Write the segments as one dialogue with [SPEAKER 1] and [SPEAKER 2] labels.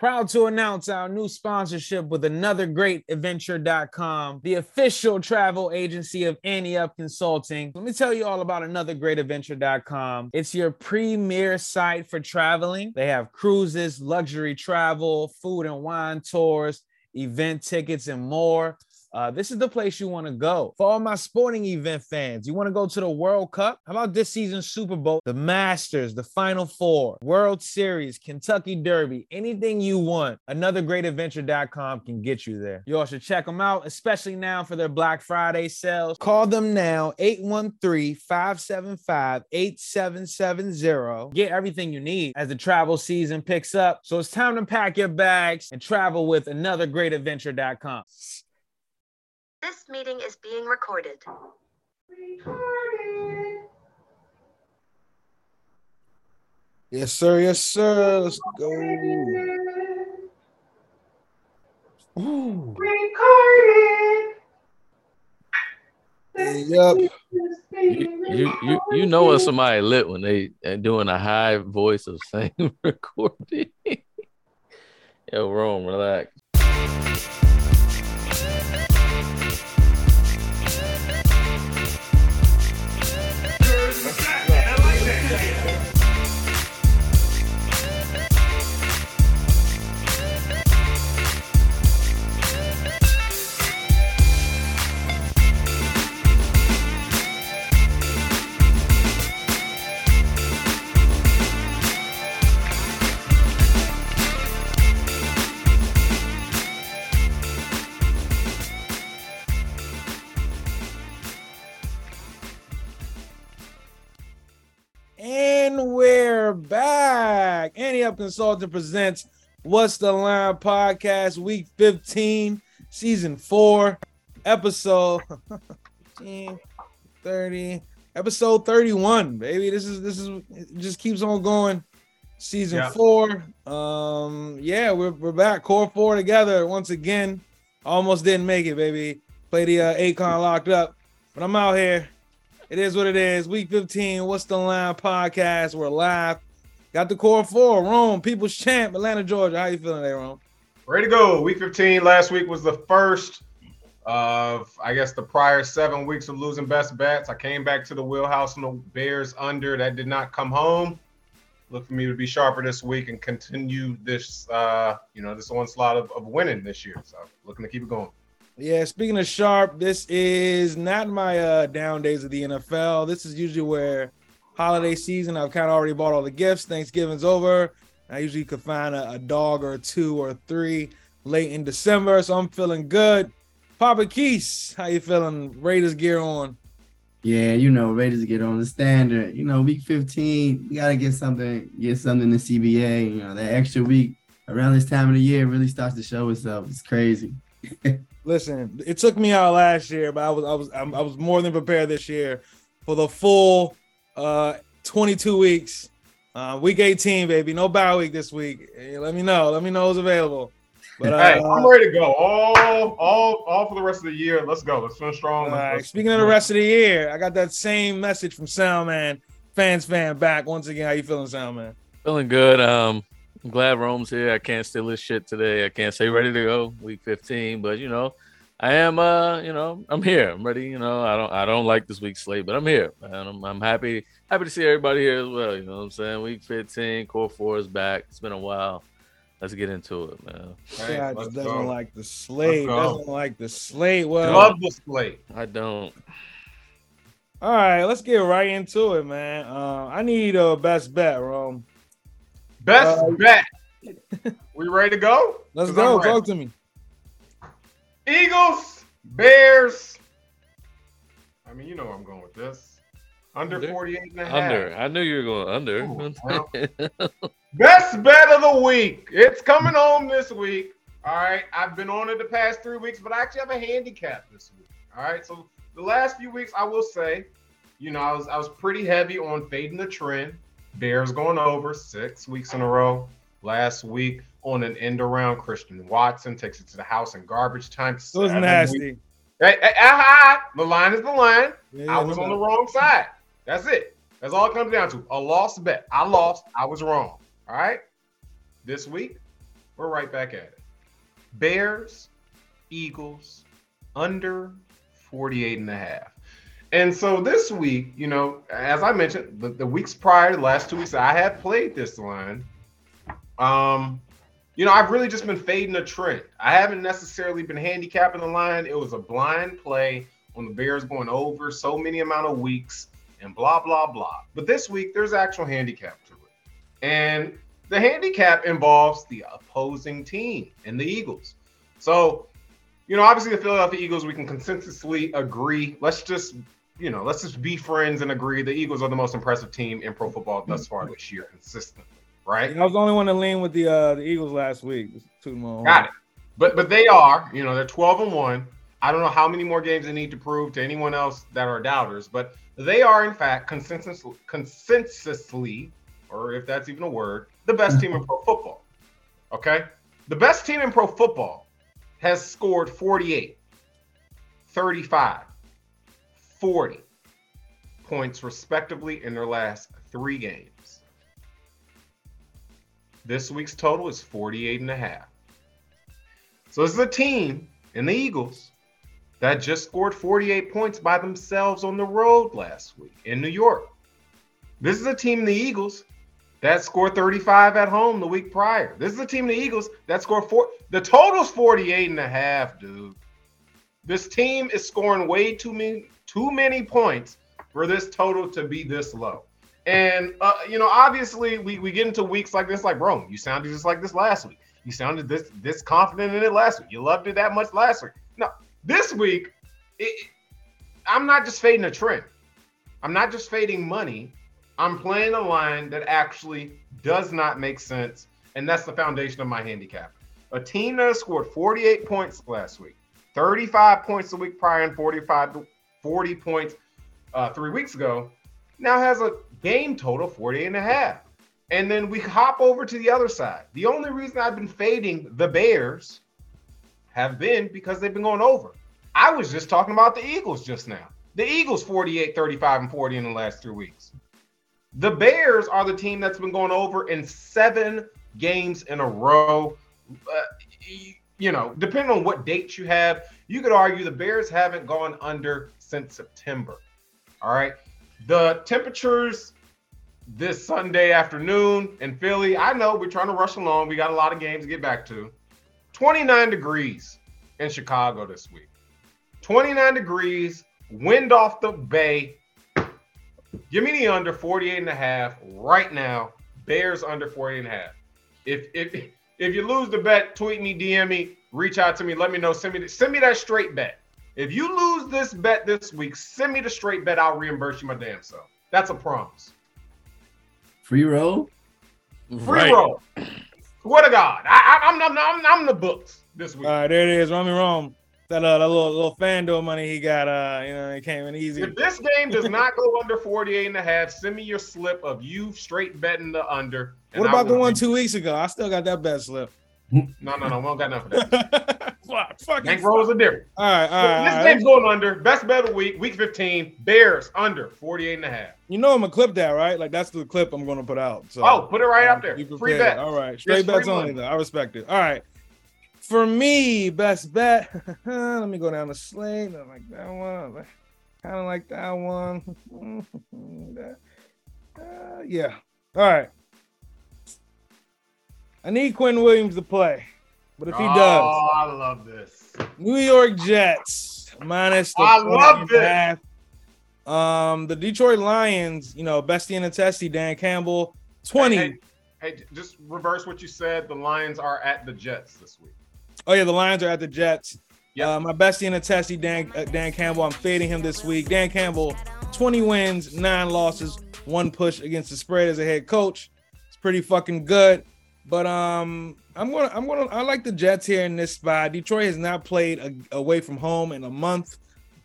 [SPEAKER 1] Proud to announce our new sponsorship with another great adventure.com, the official travel agency of Ante Up Consulting. Let me tell you all about another great adventure.com. It's your premier site for traveling. They have cruises, luxury travel, food and wine tours, event tickets, and more. Uh, this is the place you want to go. For all my sporting event fans, you want to go to the World Cup? How about this season's Super Bowl, the Masters, the Final Four, World Series, Kentucky Derby, anything you want? Another great adventure.com can get you there. You all should check them out, especially now for their Black Friday sales. Call them now, 813 575 8770. Get everything you need as the travel season picks up. So it's time to pack your bags and travel with another great adventure.com.
[SPEAKER 2] This meeting is being recorded. Recorded.
[SPEAKER 1] Yes, sir. Yes, sir. Let's go. Ooh. Recorded. Yep.
[SPEAKER 3] You, you you you know when somebody lit when they are doing a high voice of saying recording. Yo, Rome, relax.
[SPEAKER 1] And we're back. Ante Up Consultant presents What's the Line podcast, week 15, season four, episode 15, 30, episode 31, baby. This is this is it just keeps on going. Season
[SPEAKER 4] Yeah.
[SPEAKER 1] four. Um, yeah, we're we're back. Core four together once again. Almost didn't make it, baby. Play the uh, Akon locked up, but I'm out here. It is what it is. Week 15, What's the Line podcast. We're live. Got the core four. Rome, People's Champ, Atlanta, Georgia. How you feeling there, Rome?
[SPEAKER 4] Ready to go. Week 15. Last week was the first of, I guess, the prior seven weeks of losing best bets. I came back to the wheelhouse and the Bears under. That did not come home. Look for me to be sharper this week and continue this, uh, you know, this onslaught of, of winning this year. So looking to keep it going.
[SPEAKER 1] Yeah, speaking of sharp, this is not my uh, down days of the NFL. This is usually where holiday season, I've kind of already bought all the gifts. Thanksgiving's over. I usually could find a, a dog or two or three late in December, so I'm feeling good. Papa Keys, how you feeling? Raiders gear on.
[SPEAKER 5] Yeah, you know, Raiders get on the standard. You know, week 15, we gotta get something, get something in CBA. You know, that extra week around this time of the year really starts to show itself. It's crazy.
[SPEAKER 1] Listen, it took me out last year, but I was I was I'm- I was more than prepared this year for the full uh 22 weeks. Uh, week 18, baby. No bye week this week. Hey, let me know. Let me know who's available. But uh,
[SPEAKER 4] hey, I'm ready to go. All, all, all for the rest of the year. Let's go. Let's finish strong. Let's-
[SPEAKER 1] right,
[SPEAKER 4] let's-
[SPEAKER 1] speaking of the rest of the year, I got that same message from Soundman, fans fan back once again. How you feeling, Soundman?
[SPEAKER 3] Feeling good. Um, I'm glad Rome's here. I can't steal his shit today. I can't say ready to go week 15, but you know, I am. Uh, you know, I'm here. I'm ready. You know, I don't. I don't like this week's slate, but I'm here, and I'm, I'm happy. Happy to see everybody here as well. You know what I'm saying? Week 15, core four is back. It's been a while. Let's get into it, man.
[SPEAKER 4] Hey,
[SPEAKER 1] God doesn't
[SPEAKER 4] go.
[SPEAKER 1] like the slate. Doesn't like the slate. Well,
[SPEAKER 4] Love the slate.
[SPEAKER 3] I don't.
[SPEAKER 1] all right, let's get right into it, man. Uh, I need a best bet, Rome.
[SPEAKER 4] Best
[SPEAKER 1] Uh,
[SPEAKER 4] bet. we ready to go?
[SPEAKER 1] Let's go.
[SPEAKER 4] I'm.
[SPEAKER 1] Talk to me.
[SPEAKER 4] Eagles, Bears. I mean, you know where I'm going with this. Under
[SPEAKER 3] Under?
[SPEAKER 4] 48 and a half.
[SPEAKER 3] Under. I knew you were going under.
[SPEAKER 4] Ooh, well. Best bet of the week. It's coming home this week. All right. I've been on it the past three weeks, but I actually have a handicap this week. All right. So the last few weeks, I will say, you know, I was I was pretty heavy on fading the trend. Bears going over six weeks in a row. Last week on an end around, Christian Watson takes it to the house in garbage time.
[SPEAKER 1] It was nasty.
[SPEAKER 4] Hey, hey, aha, the line is the line.
[SPEAKER 1] Yeah,
[SPEAKER 4] I was on the wrong side. That's it. That's all it comes down to. A lost bet. I lost. I was wrong. All right. This week, we're right back at it. Bears, Eagles, under 48 and a half. And so this week, you know, as I mentioned, the, the weeks prior, the last two weeks, I had played this line. Um, you know, I've really just been fading a trend. I haven't necessarily been handicapping the line. It was a blind play on the Bears going over so many amount of weeks and blah blah blah. But this week there's actual handicap to it. And the handicap involves the opposing team and the Eagles. So, you know, obviously the Philadelphia Eagles, we can consensusly agree. Let's just, you know, let's just be friends and agree the Eagles are the most impressive team in pro football thus far this year, consistently, right?
[SPEAKER 1] I was the only one to lean with the uh the Eagles last week.
[SPEAKER 4] Got it. But but they are, you know, they're 12 and 1. I don't know how many more games they need to prove to anyone else that are doubters, but they are in fact consensus consensusly, or if that's even a word, the best team in pro football. Okay? The best team in pro football has scored 48, 35, 40 points respectively in their last three games. This week's total is 48 and a half. So this is a team in the Eagles that just scored 48 points by themselves on the road last week in New York. This is a team, the Eagles, that scored 35 at home the week prior. This is a team, the Eagles, that scored four. The total's 48 and a half, dude. This team is scoring way too many, too many points for this total to be this low. And uh, you know, obviously, we, we get into weeks like this, like bro, you sounded just like this last week. You sounded this this confident in it last week. You loved it that much last week. No, this week, it, I'm not just fading a trend. I'm not just fading money. I'm playing a line that actually does not make sense, and that's the foundation of my handicap. A team that has scored 48 points last week, 35 points a week prior, and 45 40 points uh, three weeks ago, now has a game total 48 and a half. And then we hop over to the other side. The only reason I've been fading the Bears have been because they've been going over. I was just talking about the Eagles just now. The Eagles 48, 35, and 40 in the last three weeks. The Bears are the team that's been going over in seven games in a row. Uh, you know, depending on what dates you have, you could argue the Bears haven't gone under since September. All right. The temperatures this Sunday afternoon in Philly, I know we're trying to rush along. We got a lot of games to get back to. 29 degrees in Chicago this week. 29 degrees, wind off the bay. Give me the under 48 and a half right now. Bears under 48 and a half. If if if you lose the bet, tweet me, DM me, reach out to me, let me know. Send me send me that straight bet. If you lose this bet this week, send me the straight bet. I'll reimburse you my damn self. That's a promise.
[SPEAKER 5] Free roll.
[SPEAKER 4] Free right. roll. What to God, I, am I'm, I'm, I'm the books this week.
[SPEAKER 1] All right, there it is. Romy Rome. That, uh, that little little FanDuel money he got, uh, you know, it came in easy.
[SPEAKER 4] If this game does not go under 48 and a half, send me your slip of you straight betting the under.
[SPEAKER 1] What about the one two weeks ago? I still got that bet slip.
[SPEAKER 4] No, no, no, we don't got enough of that.
[SPEAKER 1] fuck, fuck.
[SPEAKER 4] Bank rolls are different.
[SPEAKER 1] All right, all right.
[SPEAKER 4] This
[SPEAKER 1] all
[SPEAKER 4] game's going under. Best bet of the week, week 15. Bears under 48 and a half.
[SPEAKER 1] You know I'm gonna clip that, right? Like that's the clip I'm gonna put out. So
[SPEAKER 4] oh, put it right um, up there. Free bet.
[SPEAKER 1] All right, straight bets only though. I respect it. All right. For me, best bet. Let me go down the slate. I like that one. Kind of like that one. uh, yeah. All right. I need Quinn Williams to play, but if he oh, does,
[SPEAKER 4] oh, I love this.
[SPEAKER 1] New York Jets minus the
[SPEAKER 4] I love this.
[SPEAKER 1] Um, the Detroit Lions, you know, bestie and a testy, Dan Campbell, 20.
[SPEAKER 4] Hey, hey, hey, just reverse what you said. The Lions are at the Jets this week.
[SPEAKER 1] Oh, yeah, the Lions are at the Jets. Yeah, uh, my bestie and a testy, Dan, uh, Dan Campbell. I'm fading him this week. Dan Campbell, 20 wins, nine losses, one push against the spread as a head coach. It's pretty fucking good. But um, I'm gonna I'm gonna I like the Jets here in this spot. Detroit has not played a, away from home in a month.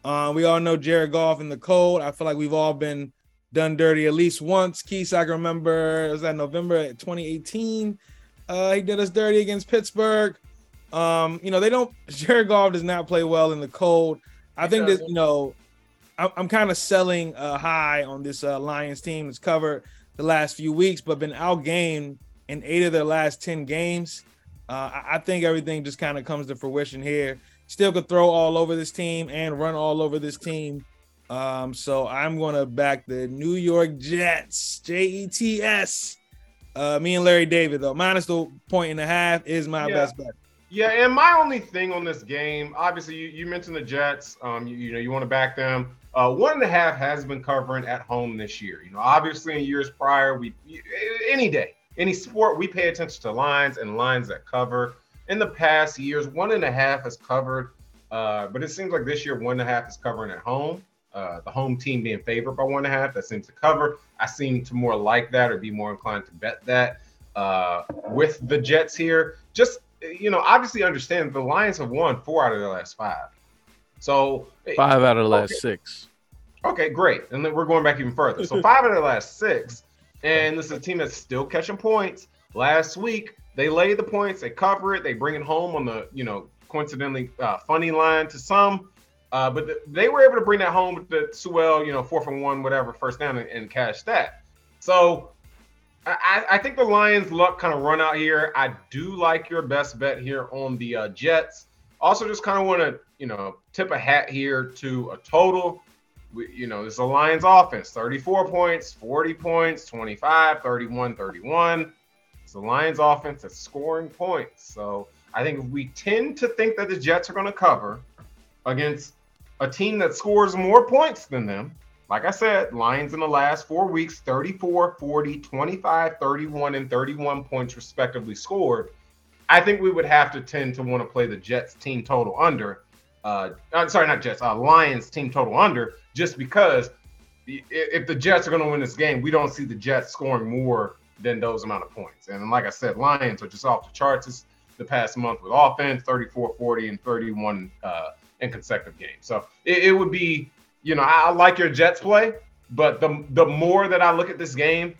[SPEAKER 1] Uh, we all know Jared Goff in the cold. I feel like we've all been done dirty at least once. Keith, I can remember it was that November 2018. Uh, he did us dirty against Pittsburgh. Um, you know, they don't Jared Goff does not play well in the cold. I think that, you know, I'm, I'm kind of selling uh, high on this uh, Lions team that's covered the last few weeks, but been outgained in eight of their last 10 games. Uh, I, think everything just kind of comes to fruition here. Still could throw all over this team and run all over this team. Um, so I'm gonna back the New York Jets, J E T S. Uh, me and Larry David though, minus the point and a half is my
[SPEAKER 4] Yeah.
[SPEAKER 1] best bet.
[SPEAKER 4] Yeah, and my only thing on this game, obviously, you, you mentioned the Jets. Um, you, you know, you want to back them. Uh, one and a half has been covering at home this year. You know, obviously, in years prior, we any day, any sport, we pay attention to lines and lines that cover. In the past years, one and a half has covered, uh, but it seems like this year, one and a half is covering at home. Uh, the home team being favored by one and a half, that seems to cover. I seem to more like that or be more inclined to bet that uh, with the Jets here. Just you know, obviously understand the Lions have won four out of their last five. So
[SPEAKER 3] Five out of the last
[SPEAKER 4] Okay.
[SPEAKER 3] six.
[SPEAKER 4] Okay, great. And then we're going back even further. So five out of the last six, and this is a team that's still catching points. Last week they lay the points, they cover it, they bring it home on the you know coincidentally uh, funny line to some, uh, but th- they were able to bring that home with the Sewell you know fourth and one whatever first down and, and cash that. So I, I- I think the Lions' luck kind of run out here. I do like your best bet here on the uh, Jets. Also, just kind of want to you know tip a hat here to a total you know, it's a Lions offense 34 points, 40 points, 25, 31, 31. It's the Lions offense that's scoring points. So I think we tend to think that the Jets are going to cover against a team that scores more points than them, like I said, Lions in the last four weeks 34, 40, 25, 31, and 31 points respectively scored. I think we would have to tend to want to play the Jets team total under. Uh, I'm sorry, not Jets, uh, Lions team total under, just because if the Jets are going to win this game, we don't see the Jets scoring more than those amount of points. And like I said, Lions are just off the charts the past month with offense 34, 40, and 31 uh, in consecutive games. So it, it would be, you know, I, I like your Jets play, but the the more that I look at this game,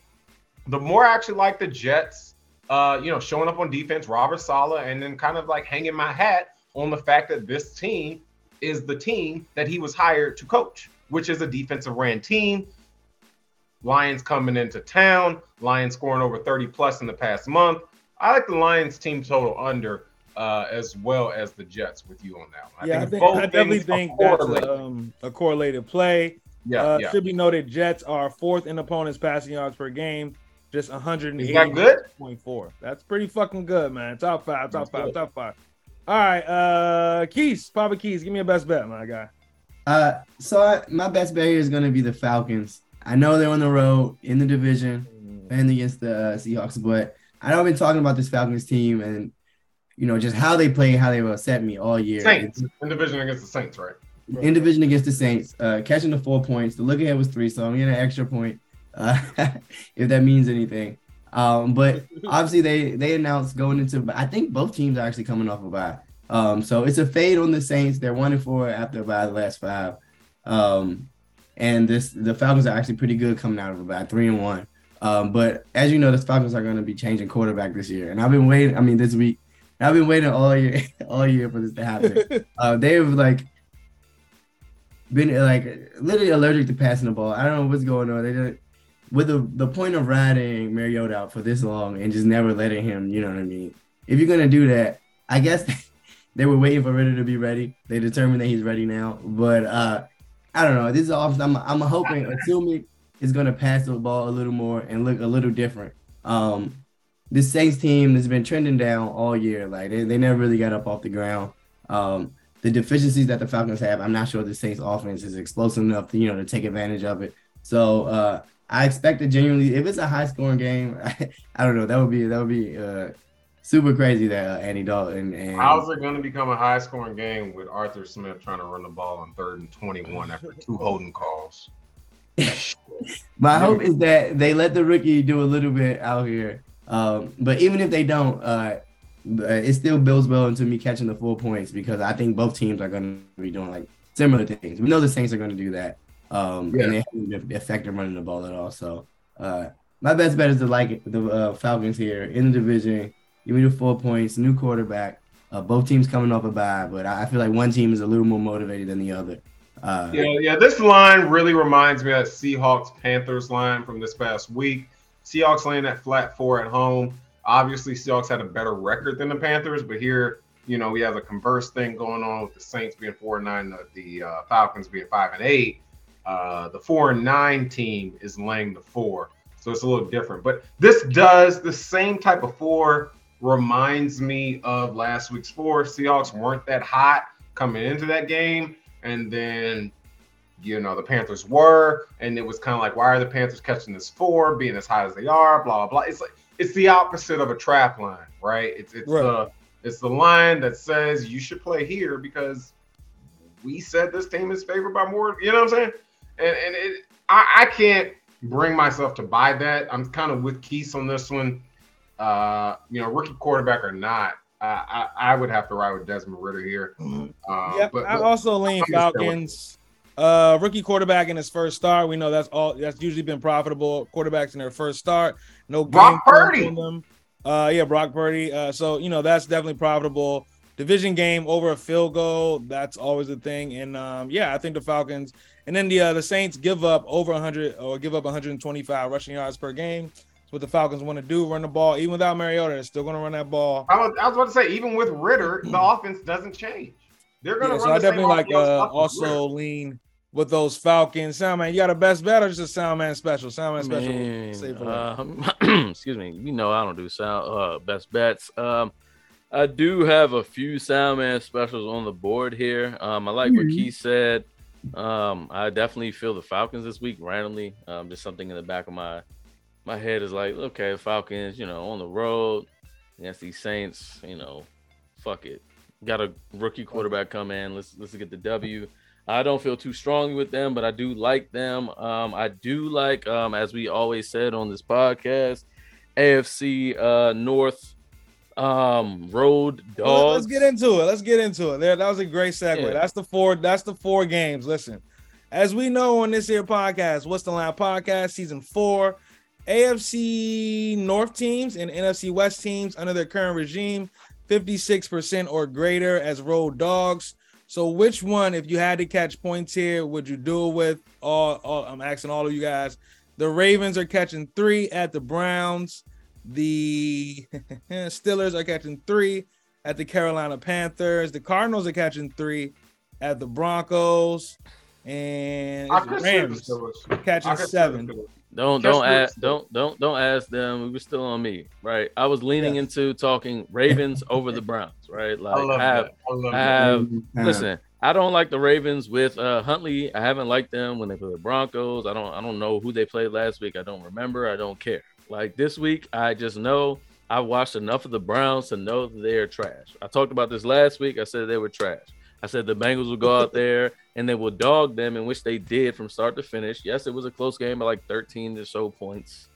[SPEAKER 4] the more I actually like the Jets, uh, you know, showing up on defense, Robert Saleh, and then kind of like hanging my hat on the fact that this team is the team that he was hired to coach, which is a defensive ran team. Lions coming into town, Lions scoring over 30 plus in the past month. I like the Lions team total under uh, as well as the Jets with you on that one.
[SPEAKER 1] yeah, I, think,
[SPEAKER 4] both
[SPEAKER 1] I definitely think that's a, um, a correlated play.
[SPEAKER 4] yeah,
[SPEAKER 1] uh,
[SPEAKER 4] yeah.
[SPEAKER 1] Should be noted, Jets are fourth in opponents' passing yards per game, just 180.
[SPEAKER 4] Is that good?
[SPEAKER 1] Point four. That's pretty fucking good, man. Top five, top
[SPEAKER 4] That's
[SPEAKER 1] five,
[SPEAKER 4] good.
[SPEAKER 1] top five. All right, uh, Keys, Papa Keys, give me a best bet, my guy.
[SPEAKER 5] Uh, so I, my best bet here is going to be the Falcons. I know they're on the road in the division, and against the uh, Seahawks, but I know I've been talking about this Falcons team and you know just how they play, how they will upset me all year.
[SPEAKER 4] Saints in division against the Saints, right?
[SPEAKER 5] in division against the Saints, uh, catching the four points. The look ahead was three, so I'm getting an extra point, uh, if that means anything. Um, but obviously they they announced going into. I think both teams are actually coming off a bye. Um, so it's a fade on the Saints. They're one and four after a bye the last five. Um, and this the Falcons are actually pretty good coming out of a bye, three and one. Um, but as you know, the Falcons are going to be changing quarterback this year, and I've been waiting. I mean, this week, I've been waiting all year, all year for this to happen. uh, they've like been like literally allergic to passing the ball. I don't know what's going on. They with the the point of riding Mariota out for this long and just never letting him. You know what I mean? If you're gonna do that, I guess they were waiting for Ridder to be ready. They determined that he's ready now. But uh I don't know. This is off. I'm I'm hoping assuming is gonna pass the ball a little more and look a little different. Um, this Saints team has been trending down all year. Like they, they never really got up off the ground. Um, the deficiencies that the Falcons have, I'm not sure the Saints offense is explosive enough to, you know, to take advantage of it. So uh, I expect to genuinely, if it's a high scoring game, I, I don't know, that would be that would be uh, super crazy that uh, Andy Dalton and
[SPEAKER 4] How's it going to become a high scoring game with Arthur Smith trying to run the ball on third and 21 after two holding calls?
[SPEAKER 5] My hope is that they let the rookie do a little bit out here. Um, but even if they don't, uh, it still builds well into me catching the four points because I think both teams are going to be doing like similar things. We know the Saints are going to do that. Um,
[SPEAKER 4] Yeah.
[SPEAKER 5] and they haven't been effective running the ball at all. So, uh, my best bet is to like the uh, Falcons here in the division. Give me the four points, new quarterback. Uh, both teams coming off a bye, but I I feel like one team is a little more motivated than the other. Uh,
[SPEAKER 4] Yeah, yeah. This line really reminds me of that Seahawks Panthers line from this past week. Seahawks laying that flat four at home. Obviously, Seahawks had a better record than the Panthers, but here, you know, we have a converse thing going on with the Saints being four and nine, the, the uh, Falcons being five and eight. Uh, the four and nine team is laying the four, so it's a little different. But this does the same type of four reminds me of last week's four. Seahawks weren't that hot coming into that game, and then you know the Panthers were, and it was kind of like, why are the Panthers catching this four, being as high as they are? Blah blah blah. It's like it's the opposite of a trap line, right? It's it's
[SPEAKER 1] Right.
[SPEAKER 4] the it's the line that says you should play here because we said this team is favored by more. You know what I'm saying? And and it, I I can't bring myself to buy that. I'm kind of with Keith on this one. Uh, you know, rookie quarterback or not, I I, I would have to ride with Desmond Ridder here. Um,
[SPEAKER 1] Yep,
[SPEAKER 4] but,
[SPEAKER 1] I also lean Falcons. Uh, rookie quarterback in his first start. We know that's all. That's usually been profitable. Quarterbacks in their first start. No
[SPEAKER 4] Brock
[SPEAKER 1] game film
[SPEAKER 4] Purdy.
[SPEAKER 1] them. Uh, yeah, Brock Purdy. Uh, so you know that's definitely profitable. Division game over a field goal. That's always a thing. And um, yeah, I think the Falcons and then the uh, the Saints give up over 100 or give up 125 rushing yards per game. That's what the Falcons want to do. Run the ball even without Mariota. They're still going to run that ball.
[SPEAKER 4] I was, I was about to say, even with Ridder, the offense doesn't change. They're gonna
[SPEAKER 1] Yeah,
[SPEAKER 4] run
[SPEAKER 1] so I
[SPEAKER 4] the same
[SPEAKER 1] definitely like uh,
[SPEAKER 4] off of Ridder.
[SPEAKER 1] also lean with those Falcons. Soundman, you got a best bet or just a Soundman special? Soundman special.
[SPEAKER 3] Man,
[SPEAKER 1] Save for later.
[SPEAKER 3] um, excuse me. You know I don't do sound uh best bets. Um, I do have a few Soundman specials on the board here. Um, I like what
[SPEAKER 5] Mhm.
[SPEAKER 3] Keith said. Um, I definitely feel the Falcons this week randomly. Um, just something in the back of my my head is like, okay, Falcons, you know, on the road against these Saints, you know, fuck it. Got a rookie quarterback come in. Let's let's get the W. I don't feel too strongly with them, but I do like them. Um, I do like, um, as we always said on this podcast, AFC uh, North um, Road
[SPEAKER 1] Well,
[SPEAKER 3] Dogs.
[SPEAKER 1] let's get into it. Let's get into it. There, that was a great segue.
[SPEAKER 3] Yeah.
[SPEAKER 1] That's the four. That's the four games. Listen, as we know on this here podcast, what's the line podcast season four, AFC North teams and NFC West teams under their current regime, fifty six percent or greater as road dogs. So, which one, if you had to catch points here, would you do it with? All, all I'm asking all of you guys. The Ravens are catching three at the Browns. The Steelers are catching three at the Carolina Panthers. The Cardinals are catching three at the Broncos, and the
[SPEAKER 4] could see the
[SPEAKER 1] Rams
[SPEAKER 4] Steelers.
[SPEAKER 1] Catching
[SPEAKER 4] could see the
[SPEAKER 1] seven.
[SPEAKER 3] Don't don't ask don't don't don't ask them. We were still on me, right? I was leaning
[SPEAKER 1] Yes.
[SPEAKER 3] into talking Ravens over the Browns, right? Like
[SPEAKER 4] I love
[SPEAKER 3] have
[SPEAKER 4] that. I love
[SPEAKER 3] I have
[SPEAKER 5] Uh,
[SPEAKER 3] listen. I don't like the Ravens with uh, Huntley. I haven't liked them when they play the Broncos. I don't I don't know who they played last week. I don't remember. I don't care. Like this week, I just know I watched enough of the Browns to know that they are trash. I talked about this last week. I said they were trash. I said the Bengals will go out there and they will dog them, in which they did from start to finish. Yes, it was a close game by like 13 or so points,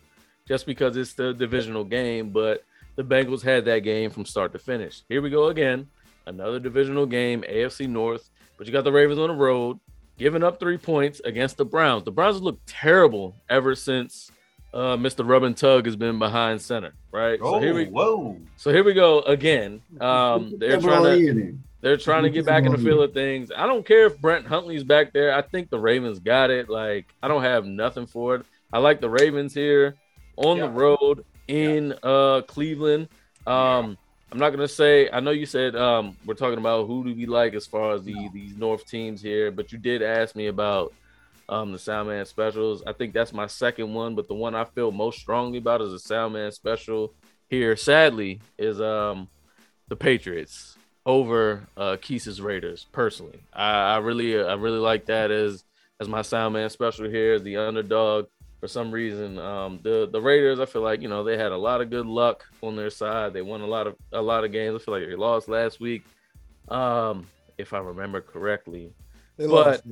[SPEAKER 3] just because it's the divisional game. But the Bengals had that game from start to finish. Here we go again, another divisional game, AFC North. But you got the Ravens on the road, giving up three points against the Browns. The Browns look terrible ever since uh, Mr. Rub and Tug has been behind center, right?
[SPEAKER 4] Oh,
[SPEAKER 3] so here we
[SPEAKER 4] whoa.
[SPEAKER 3] so here we go again. Um, they're trying to they're trying to get back in the feel of things. I don't care if Brent Huntley's back there. I think the Ravens got it. Like I don't have nothing for it. I like the Ravens here on
[SPEAKER 4] Yeah.
[SPEAKER 3] the road in uh Cleveland. Um I'm not gonna say I know you said um we're talking about who do we like as far as the these North teams here, but you did ask me about um the Soundman specials. I think that's my second one, but the one I feel most strongly about is the Soundman special here, sadly, is um the Patriots over uh Keese's Raiders personally. I, I really I really like that as as my Soundman special here the underdog. For some reason, um, the the Raiders, I feel like you know they had a lot of good luck on their side. They won a lot of a lot of games. I feel like they lost last week, um, if I remember correctly.
[SPEAKER 1] They
[SPEAKER 3] But-
[SPEAKER 1] lost.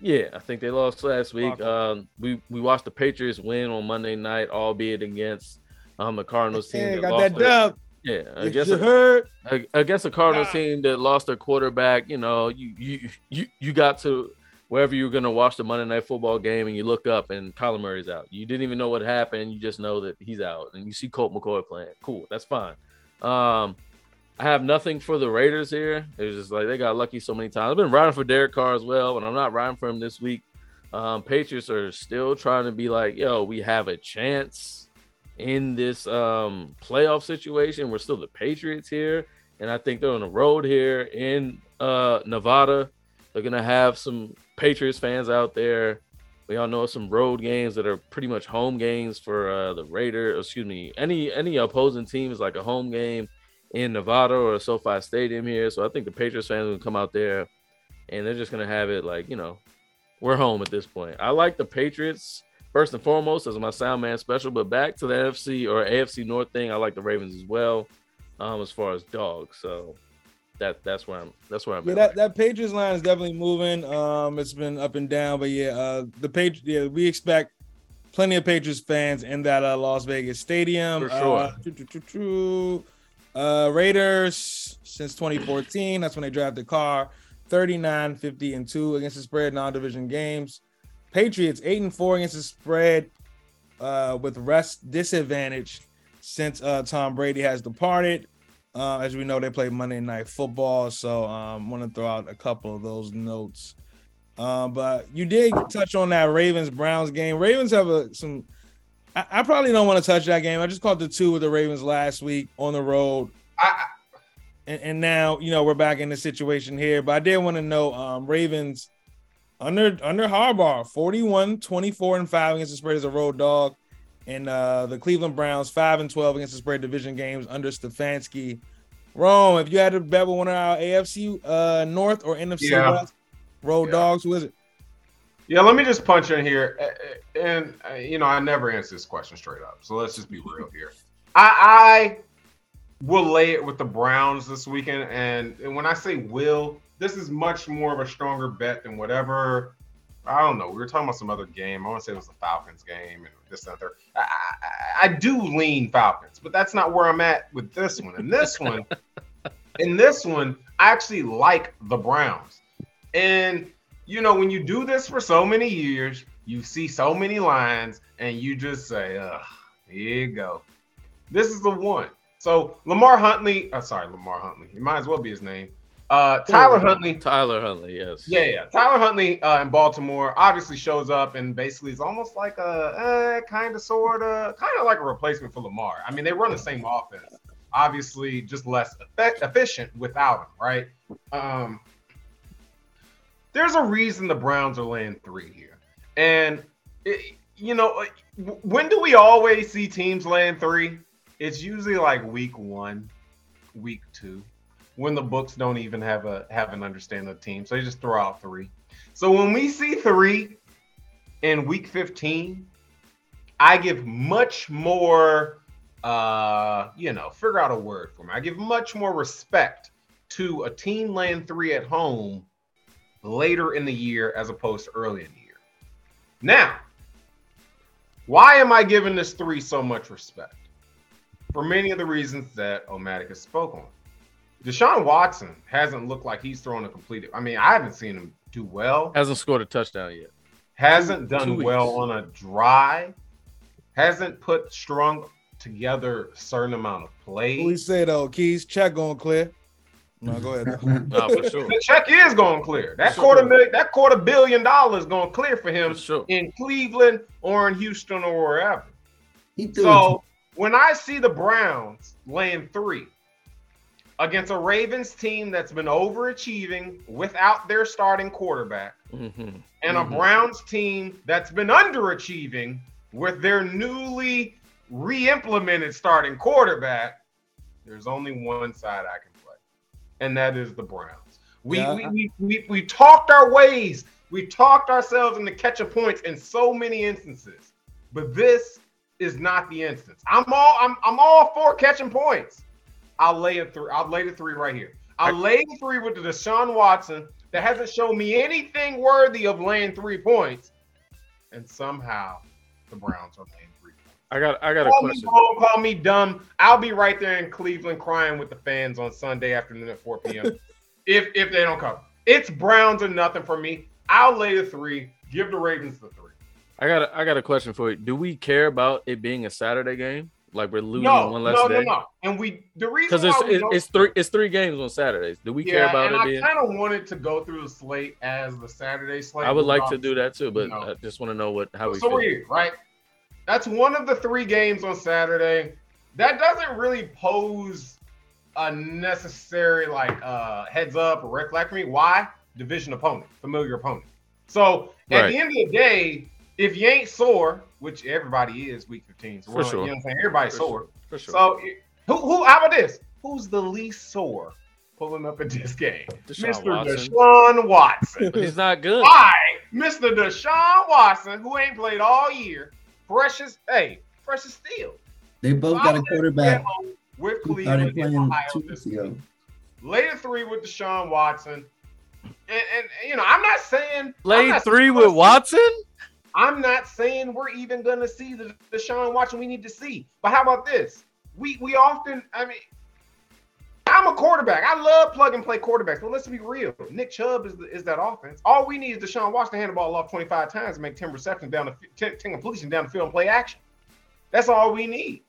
[SPEAKER 3] Yeah, I think they lost last week. Um, we we watched the Patriots win on Monday night, albeit against um the Cardinals team.
[SPEAKER 1] Yeah,
[SPEAKER 3] that
[SPEAKER 1] got
[SPEAKER 3] lost
[SPEAKER 1] that dub.
[SPEAKER 3] yeah, I guess
[SPEAKER 1] you heard.
[SPEAKER 3] against a Cardinals
[SPEAKER 1] Ah.
[SPEAKER 3] team that lost their quarterback, you know, you you you you got to wherever you're gonna watch the Monday night football game and you look up and Kyler Murray's out. You didn't even know what happened. You just know that he's out, and you see Colt McCoy playing. Cool, that's fine. Um, I have nothing for the Raiders here. It's just like they got lucky so many times. I've been riding for Derek Carr as well, and I'm not riding for him this week. Um, Patriots are still trying to be like, yo, we have a chance. in this um playoff situation. We're still the Patriots here, and I think they're on the road here in uh Nevada. They're gonna have some Patriots fans out there. We all know some road games that are pretty much home games for uh, the Raider. Excuse me, any any opposing team is like a home game in Nevada or SoFi Stadium here. So I think the Patriots fans will come out there, and they're just gonna have it like you know, we're home at this point. I like the Patriots first and foremost as my sound man special, but back to the NFC or AFC North thing, I like the Ravens as well, um, as far as dogs. So that that's where I'm that's where I'm
[SPEAKER 1] Yeah,
[SPEAKER 3] at
[SPEAKER 1] that,
[SPEAKER 3] right
[SPEAKER 1] that Patriots line is definitely moving. Um, it's been up and down, but yeah, uh, the Patri- yeah, we expect plenty of Patriots fans in that uh, Las Vegas stadium.
[SPEAKER 3] For sure.
[SPEAKER 1] Uh, Uh, Raiders since 2014, that's when they drafted Carr, 39, 50, and 2 against the spread non-division games. Patriots 8 and 4 against the spread uh, with rest disadvantage since uh, Tom Brady has departed. Uh, as we know, they play Monday Night Football, so I um, want to throw out a couple of those notes. Um, but you did touch on that Ravens Browns game. Ravens have a some. I, I probably don't want to touch that game. I just caught the two with the Ravens last week on the road,
[SPEAKER 4] I,
[SPEAKER 1] and, and now you know we're back in the situation here. But I did want to know um, Ravens under under Harbaugh 41, 24, and 5 against the spread as a road dog. And uh, the Cleveland Browns 5 and 12 against the spread division games under Stefanski. Rome, if you had to bet with one of our AFC uh, North or NFC
[SPEAKER 4] Yeah.
[SPEAKER 1] West road
[SPEAKER 4] Yeah.
[SPEAKER 1] dogs, who is it?
[SPEAKER 4] Yeah, let me just punch in here, and uh, you know I never answer this question straight up, so let's just be real here. I, I will lay it with the Browns this weekend, and, and when I say will, this is much more of a stronger bet than whatever. I don't know. We were talking about some other game. I want to say it was the Falcons game and this and that. I, I, I do lean Falcons, but that's not where I'm at with this one. And this one, in this one, I actually like the Browns. And you know, when you do this for so many years, you see so many lines, and you just say, "Ugh, here you go." This is the one. So Lamar Huntley, uh, sorry, Lamar Huntley. It might as well be his name. Uh, Tyler Huntley.
[SPEAKER 3] Tyler Huntley, yes.
[SPEAKER 4] Yeah, yeah. Tyler Huntley uh, in Baltimore obviously shows up and basically is almost like a eh, kind of, sort of, kind of like a replacement for Lamar. I mean, they run the same offense, obviously just less effect- efficient without him, right? Um, there's a reason the Browns are laying three here, and it, you know, when do we always see teams laying three? It's usually like week one, week two when the books don't even have a have an understanding of the team. So they just throw out three. So when we see three in week 15, I give much more uh, you know, figure out a word for me. I give much more respect to a team laying three at home later in the year as opposed to early in the year. Now, why am I giving this three so much respect? For many of the reasons that Omatic has spoken on. Deshaun Watson hasn't looked like he's throwing a completed. I mean, I haven't seen him do well.
[SPEAKER 3] Hasn't scored a touchdown yet.
[SPEAKER 4] Hasn't
[SPEAKER 3] two
[SPEAKER 4] done
[SPEAKER 3] weeks.
[SPEAKER 4] well on a drive. Hasn't put strung together a certain amount of
[SPEAKER 1] What we say though, Keys, check on clear. No, go ahead.
[SPEAKER 3] No, for sure.
[SPEAKER 4] The check is going clear. That
[SPEAKER 3] Sure.
[SPEAKER 4] quarter million, that quarter billion dollars going clear for him
[SPEAKER 3] For sure.
[SPEAKER 4] in Cleveland or in Houston or wherever.
[SPEAKER 5] He threw
[SPEAKER 4] So when I see the Browns laying three against a Ravens team that's been overachieving without their starting quarterback,
[SPEAKER 3] Mhm.
[SPEAKER 4] and
[SPEAKER 3] Mhm.
[SPEAKER 4] a Browns team that's been underachieving with their newly re-implemented starting quarterback, there's only one side I can play, and that is the Browns. We
[SPEAKER 1] Yeah.
[SPEAKER 4] we, we, we we talked our ways, we talked ourselves into catching points in so many instances, but this is not the instance. I'm all I'm I'm all for catching points. I'll lay a three. I'll lay the three right here. I'll lay the three with the Deshaun Watson that hasn't shown me anything worthy of laying three points, and somehow the Browns are laying three points.
[SPEAKER 3] I got I got a
[SPEAKER 4] Call me
[SPEAKER 3] question.
[SPEAKER 4] call me dumb. I'll be right there in Cleveland crying with the fans on Sunday afternoon at 4 p.m. if if they don't cover. It's Browns or nothing for me. I'll lay the three. Give the Ravens the three.
[SPEAKER 3] I got a, I got a question for you. Do we care about it being a Saturday game? Like we're losing
[SPEAKER 4] No,
[SPEAKER 3] one less
[SPEAKER 4] no, no,
[SPEAKER 3] day?
[SPEAKER 4] no. And we the reason
[SPEAKER 3] Because it's it, it's three it's three games on Saturdays. Do we care about
[SPEAKER 4] and
[SPEAKER 3] it
[SPEAKER 4] I
[SPEAKER 3] being?
[SPEAKER 4] kind of wanted to go through the slate as the Saturday slate.
[SPEAKER 3] I would like to do that too, but. I just want to know what how we
[SPEAKER 4] so
[SPEAKER 3] feel.
[SPEAKER 4] we're here, right? That's one of the three games on Saturday. That doesn't really pose a necessary like uh heads up or red flag for me. Why? Division opponent, familiar opponent. So at
[SPEAKER 3] Right.
[SPEAKER 4] the end of the day, if you ain't sore, which everybody is week 15, so
[SPEAKER 3] For
[SPEAKER 4] we're-
[SPEAKER 3] sure.
[SPEAKER 4] you know what I'm saying? Everybody's
[SPEAKER 3] For
[SPEAKER 4] sore.
[SPEAKER 3] sure. For sure.
[SPEAKER 4] So who who how about this? Who's the least sore pulling up in this game?
[SPEAKER 3] Deshaun
[SPEAKER 4] Mr.
[SPEAKER 3] Watson.
[SPEAKER 4] Deshaun Watson.
[SPEAKER 3] He's not good.
[SPEAKER 4] Why, Mr. Deshaun Watson, who ain't played all year, precious, hey, precious steel.
[SPEAKER 5] They both got a quarterback
[SPEAKER 4] with
[SPEAKER 5] who
[SPEAKER 4] Cleveland
[SPEAKER 5] started playing
[SPEAKER 4] Ohio
[SPEAKER 5] two
[SPEAKER 4] this
[SPEAKER 5] ago.
[SPEAKER 4] week. Later three with Deshaun Watson. And, and you know, I'm not saying I'm not
[SPEAKER 3] three with Watson.
[SPEAKER 4] I'm not saying we're even gonna see the Deshaun Watson we need to see. But how about this? We we often, I mean, I'm a quarterback. I love plug and play quarterbacks, but let's be real. Nick Chubb is the, is that offense. All we need is Deshaun Watson to hand the ball off 25 times and make 10 receptions down the 10, 10 completions down the field and play action. That's all we need.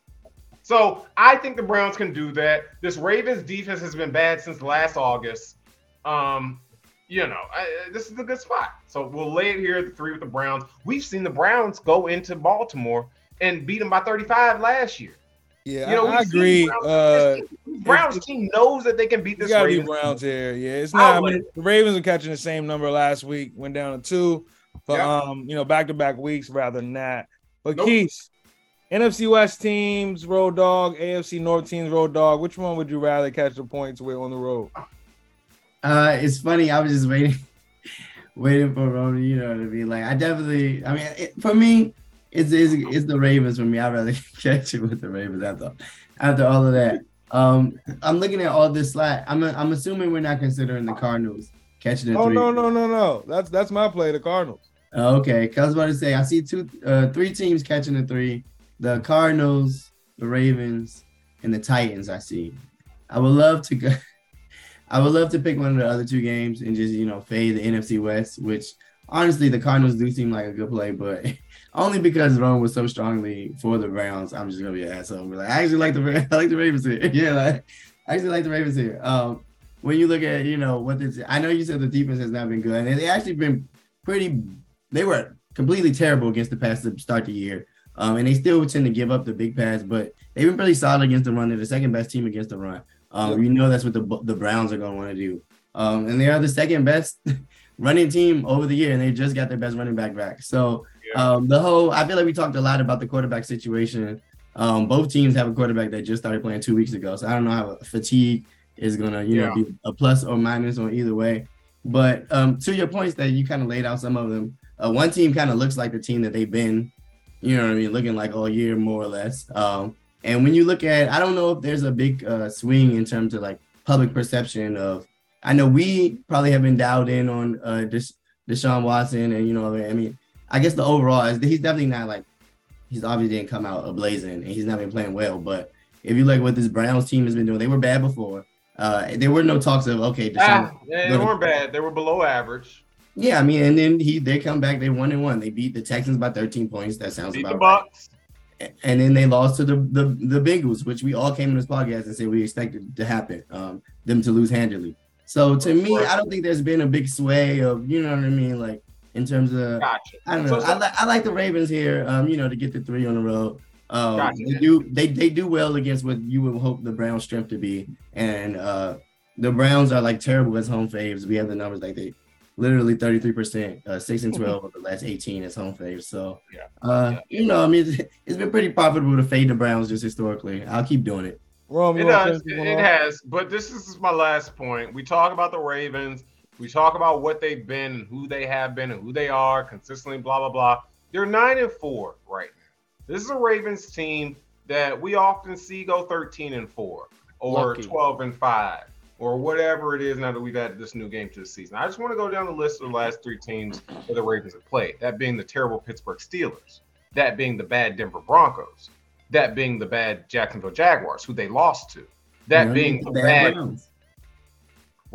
[SPEAKER 4] So I think the Browns can do that. This Ravens defense has been bad since last August. Um, you know, I, this is a good spot. So we'll lay it here at the three with the Browns. We've seen the Browns go into Baltimore and beat them by 35 last year.
[SPEAKER 1] Yeah,
[SPEAKER 4] You know,
[SPEAKER 1] I, I agree.
[SPEAKER 4] Browns-
[SPEAKER 1] Uh,
[SPEAKER 4] Browns team knows that they can beat
[SPEAKER 1] it's
[SPEAKER 4] this
[SPEAKER 1] gotta be
[SPEAKER 4] Ravens.
[SPEAKER 1] Browns here. Yeah, it's not. I
[SPEAKER 4] would-
[SPEAKER 1] mean, the Ravens are catching the same number last week, went down to two, but
[SPEAKER 4] Yeah.
[SPEAKER 1] um, you know, back to back weeks rather than that. But
[SPEAKER 4] Nope.
[SPEAKER 1] Keith, NFC West teams road dog, AFC North teams road dog. Which one would you rather catch the points with on the road?
[SPEAKER 5] Uh, it's funny. I was just waiting, waiting for Roman, you know, to be like. I definitely. I mean, it, for me, it's, it's it's the Ravens. For me, I'd rather catch it with the Ravens after after all of that. Um, I'm looking at all this slide. I'm I'm assuming we're not considering the Cardinals catching the
[SPEAKER 1] Oh
[SPEAKER 5] three.
[SPEAKER 1] no, no, no, no. That's that's my play, the Cardinals.
[SPEAKER 5] Okay, Okay, 'cause I was about to say I see two, uh, three teams catching the three: the Cardinals, the Ravens, and the Titans. I see. I would love to go. I would love to pick one of the other two games and just you know fade the NFC West, which honestly the Cardinals do seem like a good play, but only because Rome was so strongly for the Browns. I'm just gonna be an asshole. and be like, I actually like the I like the Ravens here. yeah, like I actually like the Ravens here. Um, when you look at you know what this, I know you said the defense has not been good, and they actually been pretty. They were completely terrible against the pass to start the year. Um, and they still tend to give up the big pass, but they've been pretty solid against the run. They're the second best team against the run. Um, you know that's what the the Browns are going to want to do. Um, and they are the second best running team over the year, and they just got their best running back back. So um, the whole, I feel like we talked a lot about the quarterback situation. Um, both teams have a quarterback that just started playing two weeks ago, so I don't know how fatigue is gonna, you know be a plus or minus on either way. But um, to your points that you kind of laid out some of them, uh, one team kind of looks like the team that they've been, you know what I mean, looking like all year more or less. Um, and when you look at, I don't know if there's a big uh, swing in terms of like public perception of. I know we probably have been dialed in on uh, Desha- Deshaun Watson, and you know, I mean, I guess the overall is he's definitely not like he's obviously didn't come out ablazing, and he's not been playing well. But if you look what this Browns team has been doing, they were bad before. Uh, there were no talks of okay,
[SPEAKER 4] Ah, they, they weren't bad. They were below average.
[SPEAKER 5] Yeah, I mean, and then he they come back, they won and one. They beat the Texans by 13 points. That sounds
[SPEAKER 4] Beat
[SPEAKER 5] about right. And then they lost to the, the the Bengals, which we all came in this podcast and said we expected to happen, um, them to lose handily. So to me, I don't think there's been a big sway of you know what I mean, like in terms of
[SPEAKER 4] Gotcha.
[SPEAKER 5] I don't know.
[SPEAKER 4] So-
[SPEAKER 5] I, li- I like the Ravens here, um, you know, to get the three on the road. Um,
[SPEAKER 4] Gotcha.
[SPEAKER 5] they do they they do well against what you would hope the Browns' strength to be, and uh, the Browns are like terrible as home faves. We have the numbers like they literally 33%, uh, 6 and 12 of the last 18 as home faves. So,
[SPEAKER 4] Yeah.
[SPEAKER 5] uh, you know, I mean, it's, it's been pretty profitable to fade the Browns just historically. I'll keep doing it.
[SPEAKER 1] Rome,
[SPEAKER 4] It
[SPEAKER 1] you wanna
[SPEAKER 4] does. It,
[SPEAKER 1] this one
[SPEAKER 4] it
[SPEAKER 1] off?
[SPEAKER 4] has. But this is my last point. We talk about the Ravens. We talk about what they've been, and who they have been, and who they are consistently. Blah blah blah. They're nine and four right now. This is a Ravens team that we often see go thirteen and four, or
[SPEAKER 3] Lucky.
[SPEAKER 4] twelve and five, or whatever it is. Now that we've added this new game to the season, I just want to go down the list of the last three teams that the Ravens have played. That being the terrible Pittsburgh Steelers. That being the bad Denver Broncos. That being the bad Jacksonville Jaguars, who they lost to. That being
[SPEAKER 5] the
[SPEAKER 4] the
[SPEAKER 5] bad
[SPEAKER 4] bad.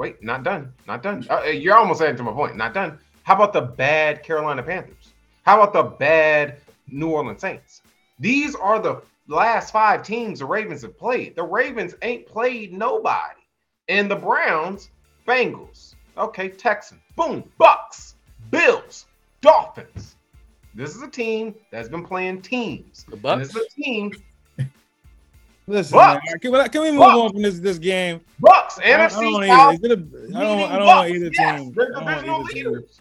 [SPEAKER 4] Wait, not done. Not done. Uh, you're almost adding to my point. Not done. How about the bad Carolina Panthers? How about the bad New Orleans Saints? These are the last five teams the Ravens have played. The Ravens ain't played nobody. And the Browns, Bengals, okay, Texans, boom, Bucks, Bills, Dolphins. This is a team that's been playing teams.
[SPEAKER 3] The
[SPEAKER 4] And
[SPEAKER 3] Bucks.
[SPEAKER 4] this is a team.
[SPEAKER 1] Listen, man, can, we, can we move
[SPEAKER 4] Bucks.
[SPEAKER 1] on from this this game?
[SPEAKER 4] Bucks,
[SPEAKER 1] I don't, I
[SPEAKER 4] NFC
[SPEAKER 1] don't want
[SPEAKER 4] South.
[SPEAKER 1] either. Is it a, I don't. I don't want either
[SPEAKER 4] Yes,
[SPEAKER 1] team.
[SPEAKER 4] They're
[SPEAKER 1] I don't want
[SPEAKER 4] divisional leaders.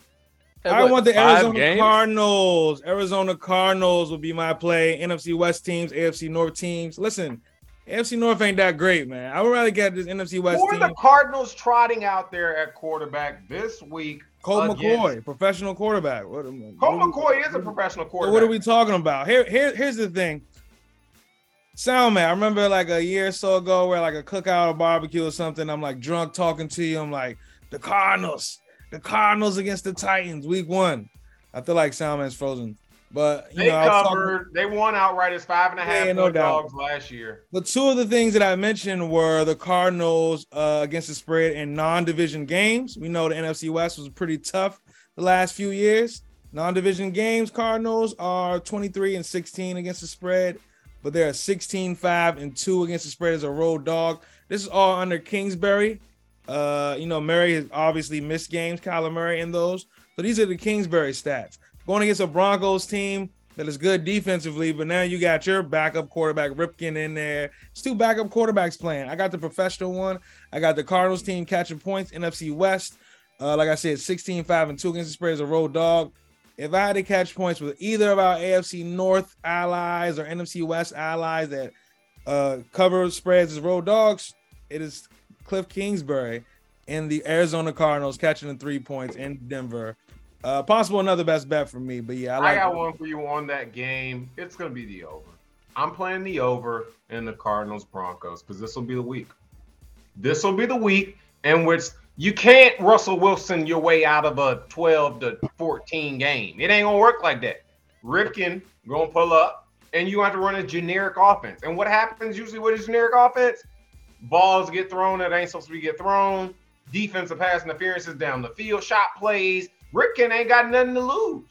[SPEAKER 3] Hey,
[SPEAKER 1] I
[SPEAKER 3] what,
[SPEAKER 1] want the Arizona
[SPEAKER 3] games?
[SPEAKER 1] Cardinals. Arizona Cardinals will be my play. NFC West teams, AFC North teams. Listen, AFC North ain't that great, man. I would rather get this NFC West
[SPEAKER 4] Who are
[SPEAKER 1] team.
[SPEAKER 4] the Cardinals trotting out there at quarterback this week?
[SPEAKER 1] Colt
[SPEAKER 4] against-
[SPEAKER 1] McCoy, professional quarterback. What,
[SPEAKER 4] Colt
[SPEAKER 1] what-
[SPEAKER 4] McCoy is a professional quarterback.
[SPEAKER 1] what are we talking about? Here, here, here's the thing. Sound man, I remember like a year or so ago where like a cookout or barbecue or something. I'm like drunk talking to you. I'm like, the Cardinals, the Cardinals against the Titans, week one. I feel like Soundman's frozen. But you
[SPEAKER 4] They
[SPEAKER 1] know, was talking-
[SPEAKER 4] covered. They won outright as five and a half
[SPEAKER 1] Yeah, no
[SPEAKER 4] dogs last year.
[SPEAKER 1] But two of the things that I mentioned were the Cardinals uh, against the spread in non-division games. We know the NFC West was pretty tough the last few years. Non-division games, Cardinals are 23 and 16 against the spread, but they're 16, 5 and 2 against the spread as a road dog. This is all under Kingsbury. Uh, you know, Murray has obviously missed games, Kyler Murray in those. So these are the Kingsbury stats. Going against a Broncos team that is good defensively, but now you got your backup quarterback Ripken in there. It's two backup quarterbacks playing. I got the professional one. I got the Cardinals team catching points, NFC West. Uh, like I said, 16, 5, and 2 against the spread as a road dog. If I had to catch points with either of our AFC North allies or NFC West allies that uh, cover spreads as road dogs, it is Cliff Kingsbury and the Arizona Cardinals catching the three points in Denver. Uh, possible another best bet for me, but yeah, I
[SPEAKER 4] I,
[SPEAKER 1] like
[SPEAKER 4] got one for you on that game. It's gonna be the over. I'm playing the over in the Cardinals Broncos because this will be the week. This will be the week in which you can't Russell Wilson your way out of a 12 to 14 game. It ain't gonna work like that. Ripken gonna pull up, and you have to run a generic offense. And what happens usually with a generic offense? Balls get thrown that ain't supposed to be get thrown. Defensive pass interferences down the field, shot plays. Ripken ain't got nothing to lose.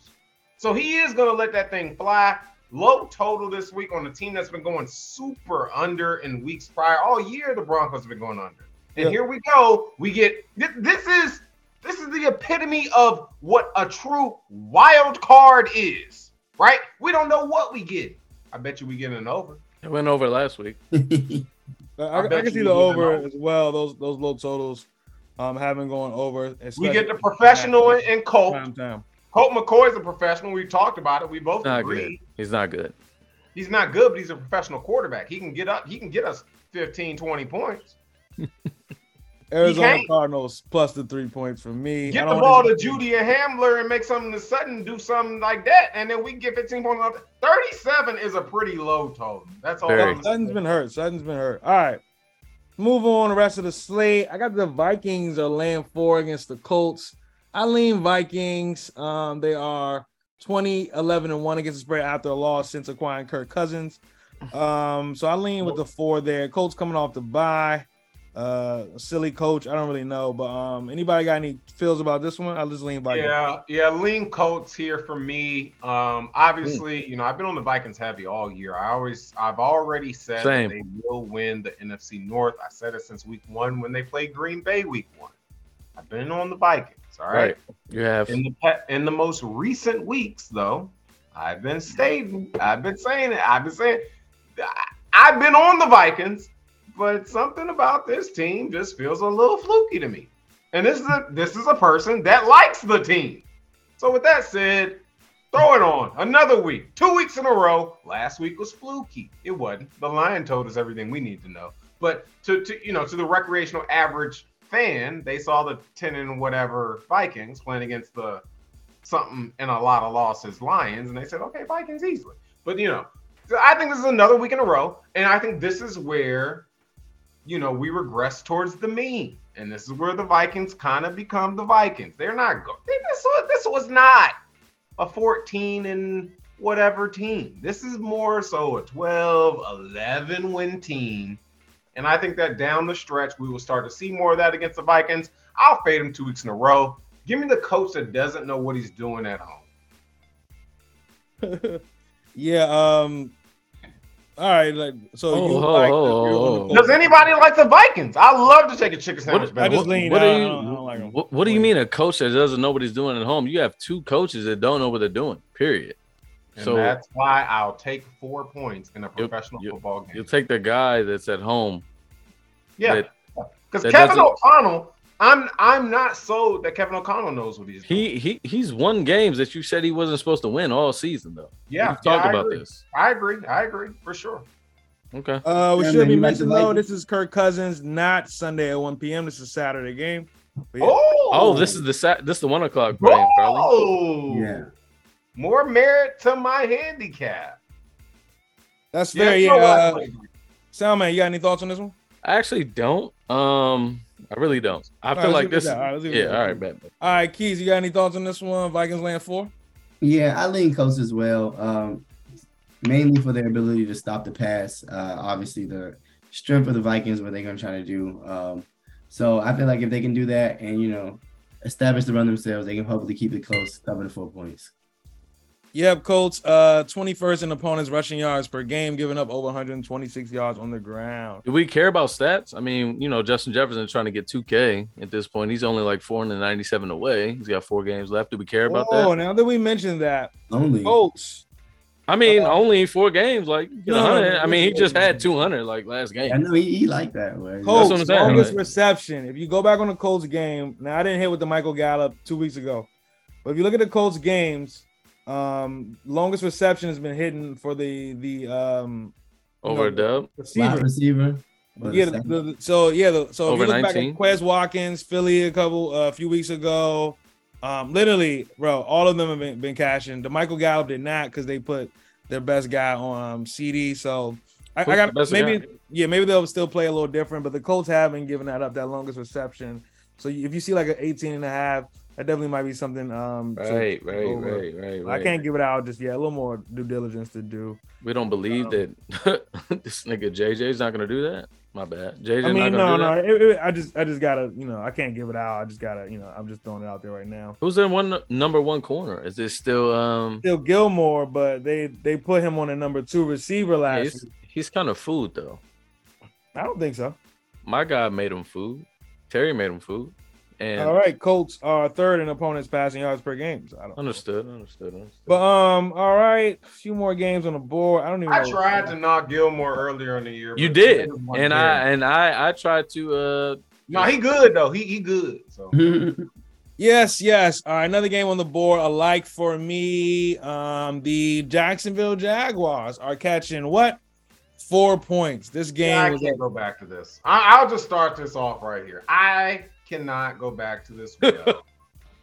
[SPEAKER 4] So he is to let that thing fly. Low total this week on a team that's been going super under in weeks prior. All year the Broncos have been going under. And
[SPEAKER 1] Yeah.
[SPEAKER 4] here we go. We get this, this is this is the epitome of what a true wild card is. Right? We don't know what we get. I bet you we get an over.
[SPEAKER 3] It went over last week.
[SPEAKER 1] I, I,
[SPEAKER 4] bet
[SPEAKER 1] can see the over
[SPEAKER 4] over.
[SPEAKER 1] as well. Those those low totals um have been going over.
[SPEAKER 4] We get the professional in, in Colt.
[SPEAKER 1] Prime time.
[SPEAKER 4] Colt McCoy is a professional. We talked about it. We both
[SPEAKER 3] Not
[SPEAKER 4] agree.
[SPEAKER 3] good. He's not good.
[SPEAKER 4] He's not good, but he's a professional quarterback. He can get up. He can get us 15, 20 points.
[SPEAKER 1] Arizona. Cardinals plus the three points for me.
[SPEAKER 4] Get the ball to Jeudy and Hamler and make something to Sutton do something like that, and then we can get 15 points. Up. 37 is a pretty low total. That's all.
[SPEAKER 3] Very.
[SPEAKER 1] Sutton's been hurt. Sutton's been hurt. All right. Move on the rest of the slate. I got the Vikings are laying four against the Colts. I lean Vikings. Um, they are 20, 11, and 1 against the spread after a loss since acquiring Kirk Cousins. Um, so I lean with the four there. Colts coming off the bye. Uh silly coach. I don't really know. But um anybody got any feels about this one? I'll just lean Vikings.
[SPEAKER 4] Yeah, yeah, lean Colts here for me. Um, obviously, you know, I've been on the Vikings heavy all year. I always, I've already said
[SPEAKER 3] Same.
[SPEAKER 4] that they will win the NFC North. I said it since week one when they played Green Bay week one. I've been on the Vikings. All right.
[SPEAKER 3] Right. You have
[SPEAKER 4] In the pe- in the most recent weeks, though, I've been stating, I've been saying it, I've been saying, I- I've been on the Vikings, but something about this team just feels a little fluky to me. And this is a this is a person that likes the team. So with that said, throw it on another week, two weeks in a row. Last week was fluky. It wasn't. The lion told us everything we need to know. But to, to you know, to the recreational average fan, they saw the 10 and whatever Vikings playing against the something and a lot of losses Lions, and they said, okay, Vikings easily. But you know, I think this is another week in a row, and I think this is where you know we regress towards the mean, and this is where the Vikings kind of become the Vikings. They're not good. This was this was not a 14 and whatever team. This is more so a 12, 11 win team. And I think that down the stretch, we will start to see more of that against the Vikings. I'll fade them two weeks in a row. Give me the coach that doesn't know what he's doing at home.
[SPEAKER 1] yeah, um all right, like so
[SPEAKER 3] Oh,
[SPEAKER 1] you
[SPEAKER 3] oh,
[SPEAKER 1] like
[SPEAKER 3] oh,
[SPEAKER 1] the
[SPEAKER 3] oh,
[SPEAKER 1] oh.
[SPEAKER 4] Does anybody like the Vikings? I love to take a chicken sandwich.
[SPEAKER 3] What-
[SPEAKER 1] I
[SPEAKER 4] back.
[SPEAKER 1] just lean.
[SPEAKER 3] what
[SPEAKER 1] I-
[SPEAKER 3] are
[SPEAKER 1] I don't- I don't like 'em.
[SPEAKER 3] what, what do you mean a coach that doesn't know what he's doing at home? You have two coaches that don't know what they're doing. Period.
[SPEAKER 4] And
[SPEAKER 3] So-
[SPEAKER 4] that's why I'll take four points in a
[SPEAKER 3] You'll-
[SPEAKER 4] professional
[SPEAKER 3] you'll-
[SPEAKER 4] football game.
[SPEAKER 3] You'll take the guy that's at home.
[SPEAKER 4] yeah, because
[SPEAKER 3] that
[SPEAKER 4] Kevin O'Connell, I'm I'm not sold that Kevin O'Connell knows what he's doing.
[SPEAKER 3] He he he's won games that you said he wasn't supposed to win all season though.
[SPEAKER 4] yeah,
[SPEAKER 3] We've talked
[SPEAKER 4] yeah,
[SPEAKER 3] about
[SPEAKER 4] agree.
[SPEAKER 3] this.
[SPEAKER 4] I agree. I agree for sure.
[SPEAKER 3] Okay.
[SPEAKER 1] Uh, we
[SPEAKER 5] Yeah,
[SPEAKER 1] should
[SPEAKER 5] man,
[SPEAKER 1] be
[SPEAKER 5] you like the
[SPEAKER 1] mentioning though, this is Kirk Cousins, not Sunday at 1 p.m. This is Saturday game. Yeah.
[SPEAKER 4] Oh,
[SPEAKER 3] Oh, this is the sat. This is the one o'clock game, Carly.
[SPEAKER 4] Oh,
[SPEAKER 5] Yeah.
[SPEAKER 4] More merit to my handicap.
[SPEAKER 1] That's
[SPEAKER 4] Yeah,
[SPEAKER 1] fair.
[SPEAKER 4] you
[SPEAKER 1] Yeah.
[SPEAKER 4] know what?
[SPEAKER 1] Uh, Salman, you got any thoughts on this one?
[SPEAKER 3] I actually don't. Um, I really don't. I
[SPEAKER 1] All
[SPEAKER 3] feel
[SPEAKER 1] right,
[SPEAKER 3] like
[SPEAKER 1] let's leave it
[SPEAKER 3] this.
[SPEAKER 1] at that. All right, let's leave it
[SPEAKER 3] yeah.
[SPEAKER 1] at
[SPEAKER 3] All
[SPEAKER 1] that.
[SPEAKER 3] right, bet. bet.
[SPEAKER 1] All right, Keys, you got any thoughts on this one? Vikings land four.
[SPEAKER 5] Yeah, I lean Colts as well. Um, mainly for their ability to stop the pass. Uh, obviously, the strength of the Vikings, what they're going to try to do. Um, so I feel like if they can do that and you know establish the run themselves, they can hopefully keep it close, cover the four points.
[SPEAKER 1] Yep, Colts, uh, 21st in opponents rushing yards per game, giving up over 126 yards on the ground.
[SPEAKER 3] Do we care about stats? I mean, you know, Justin Jefferson is trying to get 2K at this point. He's only like 497 away. He's got four games left. Do we care about
[SPEAKER 1] Oh,
[SPEAKER 3] that?
[SPEAKER 1] Oh, now that we mentioned that,
[SPEAKER 5] Only.
[SPEAKER 1] Colts.
[SPEAKER 3] I mean,
[SPEAKER 1] Uh,
[SPEAKER 3] only four games. Like, you
[SPEAKER 1] No,
[SPEAKER 3] know,
[SPEAKER 1] no, no,
[SPEAKER 3] I mean, he just had 200 like last game.
[SPEAKER 5] I know he, he like that. Way.
[SPEAKER 1] Colts,
[SPEAKER 3] what saying,
[SPEAKER 1] longest
[SPEAKER 3] like-
[SPEAKER 1] reception. If you go back on the Colts game, now I didn't hit with the Michael Gallup two weeks ago, but if you look at the Colts games, um, longest reception has been hidden for the the um
[SPEAKER 3] Over a dub.
[SPEAKER 5] Wide
[SPEAKER 1] receiver.
[SPEAKER 5] receiver.
[SPEAKER 1] Yeah,
[SPEAKER 5] the
[SPEAKER 1] the, so yeah, the, so
[SPEAKER 3] Over
[SPEAKER 1] if you look
[SPEAKER 3] 19?
[SPEAKER 1] back at Quez Watkins, Philly a couple uh, a few weeks ago, um, literally, bro, all of them have been, been cashing. The Michael Gallup did not because they put their best guy on um, CD. So I, I got maybe
[SPEAKER 3] guy?
[SPEAKER 1] yeah, maybe they'll still play a little different, but the Colts haven't given that up that longest reception. So if you see like an 18 and a half, that definitely might be something. Um, to-
[SPEAKER 3] Right,
[SPEAKER 1] to
[SPEAKER 3] right, right, right,
[SPEAKER 1] I can't give it out just yet. A little more due diligence to do.
[SPEAKER 3] We don't believe
[SPEAKER 1] Um,
[SPEAKER 3] that this nigga JJ's not gonna do that. My bad. JJ.
[SPEAKER 1] I mean,
[SPEAKER 3] not
[SPEAKER 1] no, no. It, it, I just, I just gotta, you know, I can't give it out. I just gotta, you know, I'm just throwing it out there right now.
[SPEAKER 3] Who's in one number one corner? Is it still um?
[SPEAKER 1] Still Gilmore, but they they put him on a number two receiver
[SPEAKER 3] yeah, he's,
[SPEAKER 1] week.
[SPEAKER 3] he's kind of food though.
[SPEAKER 1] I don't think so.
[SPEAKER 3] My guy made him food. Terry made him food. And
[SPEAKER 1] All right, Colts are third in opponents passing yards per game. So I don't.
[SPEAKER 3] understood, understood, understood.
[SPEAKER 1] But um, all right, a few more games on the board. I don't even.
[SPEAKER 4] I
[SPEAKER 1] know.
[SPEAKER 4] tried to knock Gilmore earlier in the year.
[SPEAKER 3] you did, and
[SPEAKER 4] there.
[SPEAKER 3] I and I I tried to uh
[SPEAKER 4] no, he good though. He he good. So
[SPEAKER 1] Yes, yes. All right, another game on the board. A like for me. Um, the Jacksonville Jaguars are catching what? Four points. This game
[SPEAKER 4] I
[SPEAKER 1] was
[SPEAKER 4] can't go back to this. I, I'll just start this off right here. I cannot go back to this. Wheel.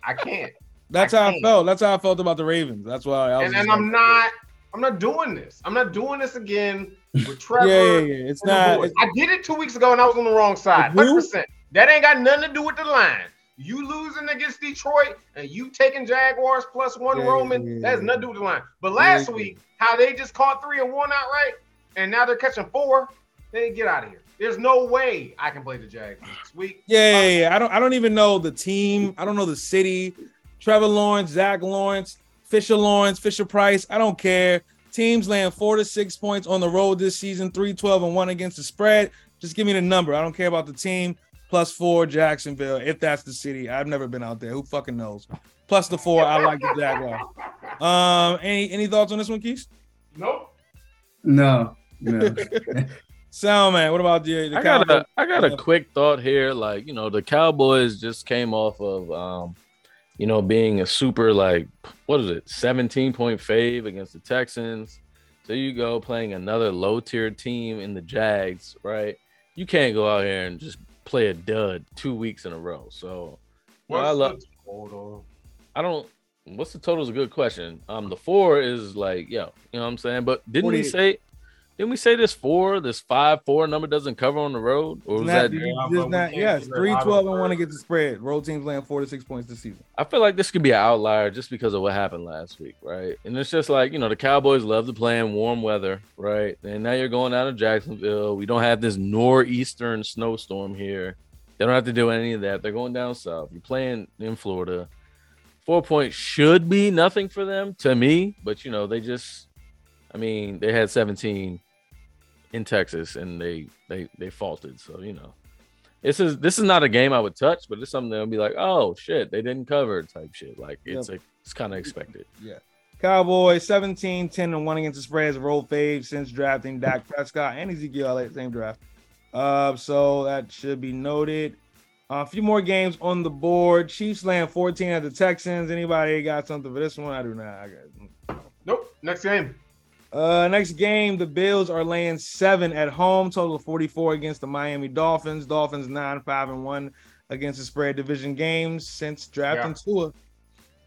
[SPEAKER 4] I can't.
[SPEAKER 1] That's
[SPEAKER 4] I
[SPEAKER 1] how I
[SPEAKER 4] can't.
[SPEAKER 1] felt. That's how I felt about the Ravens. That's why I was.
[SPEAKER 4] And, and I'm not. I'm not doing this. I'm not doing this again with Trevor.
[SPEAKER 1] Yeah, yeah, yeah. It's not.
[SPEAKER 4] boys. I did it two weeks ago and I was on the wrong side. 100%. That ain't got nothing to do with the line. You losing against Detroit and you taking Jaguars plus one
[SPEAKER 1] Yeah,
[SPEAKER 4] Roman,
[SPEAKER 1] yeah,
[SPEAKER 4] that has nothing to do with the line. But last week, how they just caught three and one outright, and now they're catching four, they get out of here. There's no way I can play the Jags next week.
[SPEAKER 1] Yeah, yeah, yeah. I don't. I don't even know the team. I don't know the city. Trevor Lawrence, Zach Lawrence, Fisher Lawrence, Fisher Price. I don't care. Teams land four to six points on the road this season, 3 12 and 1 against the spread. Just give me the number. I don't care about the team. Plus four, Jacksonville, if that's the city. I've never been out there. Who fucking knows? Plus the four, I like the Jaguar. Um, any any thoughts on this one, Keith?
[SPEAKER 4] Nope.
[SPEAKER 5] no, no.
[SPEAKER 1] Sound man, what about the, the
[SPEAKER 3] I got
[SPEAKER 1] Cowboys?
[SPEAKER 3] a I got a quick thought here. Like, you know, the Cowboys just came off of um, you know, being a super like what is it, 17 point fave against the Texans. So you go playing another low tier team in the Jags, right? You can't go out here and just play a dud two weeks in a row. So
[SPEAKER 4] What's
[SPEAKER 3] I love
[SPEAKER 4] the total?
[SPEAKER 3] I don't what's the total is a good question. Um the four is like, yo, you know what I'm saying? But didn't we
[SPEAKER 1] 48.
[SPEAKER 3] say didn't we say this four, this five four number doesn't cover on the road? Or was
[SPEAKER 1] Not-
[SPEAKER 3] that
[SPEAKER 1] just not- yes,
[SPEAKER 4] figure it
[SPEAKER 1] 3
[SPEAKER 4] out
[SPEAKER 1] 12 and 1
[SPEAKER 4] Thursday.
[SPEAKER 1] against the spread. Road teams land four to six points this season.
[SPEAKER 3] I feel like this could be an outlier just because of what happened last week, right? And it's just like, you know, the Cowboys love to play in warm weather, right? And now you're going out to Jacksonville. We don't have this northeastern snowstorm here. They don't have to do any of that. They're going down south. You're playing in Florida. Four points should be nothing for them to me, but you know, they just I mean, they had 17 in Texas and they they they faulted. So, you know. This is this is not a game I would touch, but it's something that'll be like, oh shit, they didn't cover type shit. Like it's a, it's kind of expected. Yeah.
[SPEAKER 1] Cowboys 17, 10, and 1 against the spread as roll fave since drafting Dak Prescott and Ezekiel Elliott, same draft. Uh, so that should be noted. Uh, a few more games on the board. Chiefs land 14 at the Texans. Anybody got something for this one? I do not. I got
[SPEAKER 4] Nope. Next game.
[SPEAKER 1] Uh, next game, the Bills are laying seven at home, total of 44 against the Miami Dolphins. Dolphins nine, five, and one against the spread division games since drafting Tua.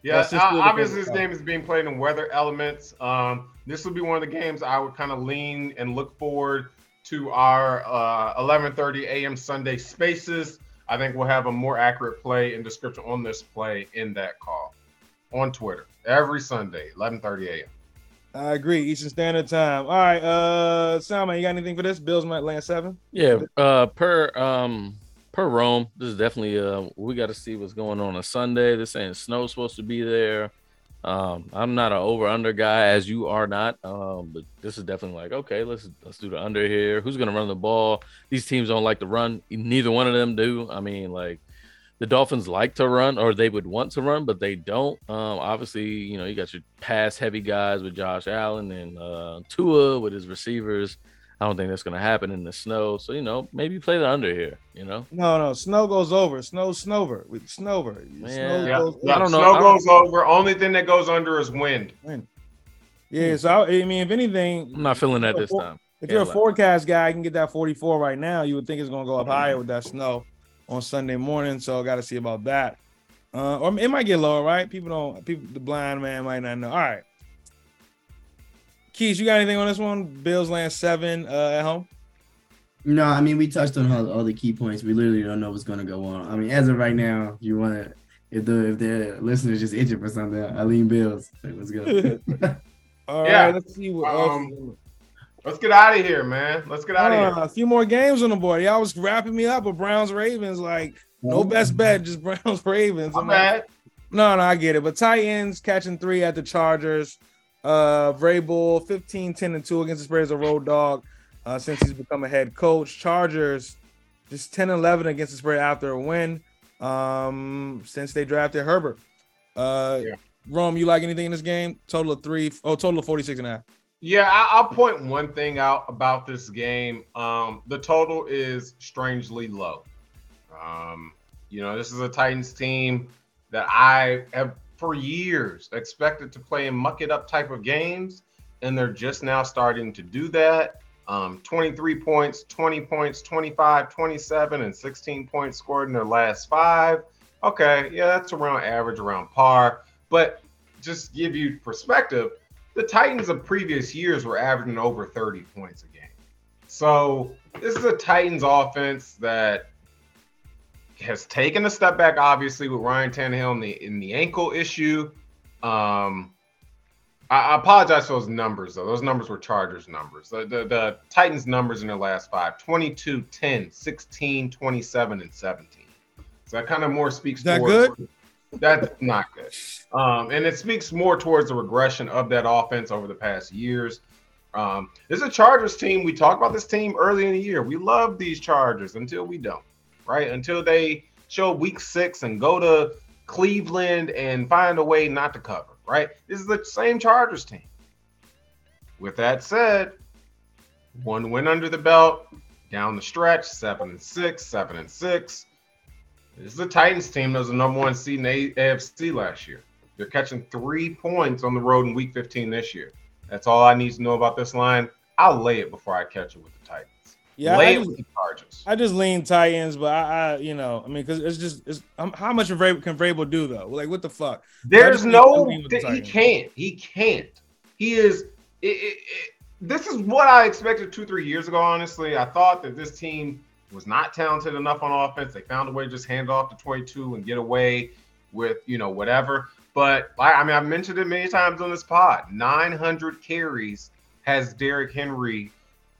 [SPEAKER 4] Yeah,
[SPEAKER 1] That's just
[SPEAKER 4] uh, obviously this game is being played in weather elements. Um, this will be one of the games I would kind of lean and look forward to our uh, 11:30 a.m. Sunday spaces. I think we'll have a more accurate play and description on this play in that call on Twitter every Sunday, 11:30 a.m.
[SPEAKER 1] I agree. Eastern Standard Time. All right, uh, Salman, you got anything for this? Bills might land seven.
[SPEAKER 3] Yeah, uh, per um per Rome, this is definitely uh we got to see what's going on on Sunday. This ain't snow supposed to be there. Um, I'm not an over under guy as you are not. Um, but this is definitely like okay, let's let's do the under here. Who's gonna run the ball? These teams don't like to run. Neither one of them do. I mean, like the Dolphins like to run or they would want to run, but they don't. Um, obviously, you know, you got your pass heavy guys with Josh Allen and uh, Tua with his receivers. I don't think that's going to happen in the snow. So, you know, maybe play the under here, you know?
[SPEAKER 1] No, no, snow goes over. Snow, snover. With snover. Snow
[SPEAKER 3] Yeah.
[SPEAKER 4] Yeah,
[SPEAKER 1] goes
[SPEAKER 4] yeah,
[SPEAKER 3] I don't know.
[SPEAKER 4] Snow
[SPEAKER 3] I don't-
[SPEAKER 4] goes over. Only thing that goes under is wind.
[SPEAKER 1] Yeah, so I, I mean, if anything,
[SPEAKER 3] I'm not feeling that this time.
[SPEAKER 1] If you're a
[SPEAKER 3] Yeah,
[SPEAKER 1] forecast guy, you can get that 44 right now. You would think it's gonna go up higher with that snow on Sunday morning. So I got to see about that. Uh, or it might get lower, right? People don't. People, the blind man might not know. All right, Keys, you got anything on this one? Bills land seven uh, at home.
[SPEAKER 5] No, I mean we touched on all, all the key points. We literally don't know what's gonna go on. I mean, as of right now, if you want to, if the if the listeners just itching for something, I lean Bills. Like, let's go.
[SPEAKER 1] All right,
[SPEAKER 4] Yeah.
[SPEAKER 1] let's see what else.
[SPEAKER 4] Let's get out of here, man. Let's get out of
[SPEAKER 1] Uh,
[SPEAKER 4] here.
[SPEAKER 1] a few more games on the board. Y'all was wrapping me up with Browns Ravens. Like no best bet, just Browns Ravens. I'm like. No, no, I get it. But Titans catching three at the Chargers. Uh Vrabel 15, 10, and 2 against the Spurs, a road dog uh, since he's become a head coach. Chargers just 10 11 against the spread after a win. Um, since they drafted Herbert. Uh
[SPEAKER 4] Yeah.
[SPEAKER 1] Rome, you like anything in this game? Total of three, oh, total of 46 and a half.
[SPEAKER 4] Yeah, I, I'll point one thing out about this game. Um, the total is strangely low. Um, you know, this is a Titans team that I have for years expected to play in muck it up type of games, and they're just now starting to do that. Um, 23 points, 20 points, 25, 27, and 16 points scored in their last five. Okay, yeah, that's around average, around par. But just give you perspective, the Titans of previous years were averaging over 30 points a game. So this is a Titans offense that has taken a step back, obviously, with Ryan Tannehill in the in the ankle issue. Um, I, I apologize for those numbers, though. Those numbers were Chargers numbers. The, the, the Titans numbers in their last five 22, 10, 16, 27, and 17. So that kind of more speaks
[SPEAKER 1] Is that
[SPEAKER 4] towards-
[SPEAKER 1] good?
[SPEAKER 4] That's not good. Um, and it speaks more towards the regression of that offense over the past years. Um, this is a Chargers team. We talked about this team early in the year. We love these Chargers until we don't, right? Until they show week six and go to Cleveland and find a way not to cover, right? This is the same Chargers team. With that said, one win under the belt, down the stretch, seven and six, seven and six. This is a Titans team that was the number one seed in the AFC last year. They're catching three points on the road in week 15 this year. That's all I need to know about this line. I'll lay it before I catch it with the Titans.
[SPEAKER 1] Yeah,
[SPEAKER 4] lay
[SPEAKER 1] I
[SPEAKER 4] it
[SPEAKER 1] just,
[SPEAKER 4] with the Chargers.
[SPEAKER 1] I just lean Titans, but I, I you know, I mean, because it's just, it's um, how much Vrabel can Vrabel do though? Like, what the fuck?
[SPEAKER 4] There's no,
[SPEAKER 1] the
[SPEAKER 4] he can't. He can't. He is. It, it, it, this is what I expected two, three years ago. Honestly, I thought that this team was not talented enough on offense. They found a way to just hand off to 22 and get away with you know whatever. But I, mean, I've mentioned it many times on this pod. 900 carries has Derrick Henry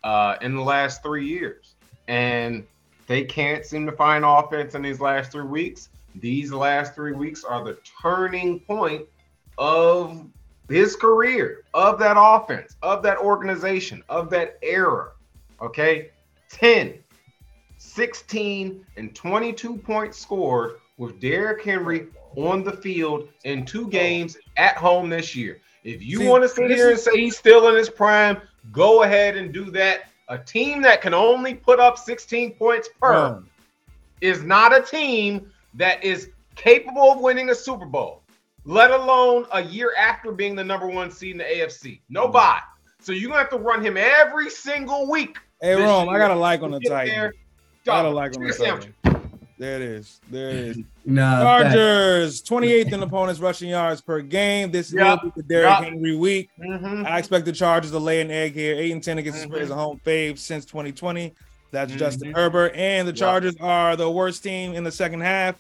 [SPEAKER 4] uh, in the last three years, and they can't seem to find offense in these last three weeks. These last three weeks are the turning point of his career, of that offense, of that organization, of that era. Okay. 10, 16, and 22 points scored with Derrick Henry on the field in two games at home this year. If you
[SPEAKER 1] See,
[SPEAKER 4] want to sit here and say he's still in his prime, go ahead and do that. A team that can only put up 16 points per is not a team that is capable of winning a Super Bowl, let alone a year after being the number one seed in the AFC. No Nobody. So you're gonna have to run him every single week.
[SPEAKER 1] Hey, Rome, I got a like on the
[SPEAKER 4] get
[SPEAKER 1] Titans.
[SPEAKER 4] there.
[SPEAKER 1] Got a like on the
[SPEAKER 4] sandwich.
[SPEAKER 1] There it is. There it is.
[SPEAKER 5] Nah, fact.
[SPEAKER 1] Chargers, 28th in opponents' rushing yards per game. This
[SPEAKER 4] Yup,
[SPEAKER 1] will be the Derrick
[SPEAKER 4] yup.
[SPEAKER 1] Henry week.
[SPEAKER 4] Mhm.
[SPEAKER 1] I expect the Chargers to lay an egg here. 8 and 10 against the
[SPEAKER 4] Mhm.
[SPEAKER 1] spread is a home fave since 2020. That's Justin
[SPEAKER 4] Mhm.
[SPEAKER 1] Herbert. And the
[SPEAKER 4] Yup.
[SPEAKER 1] Chargers are the worst team in the second half.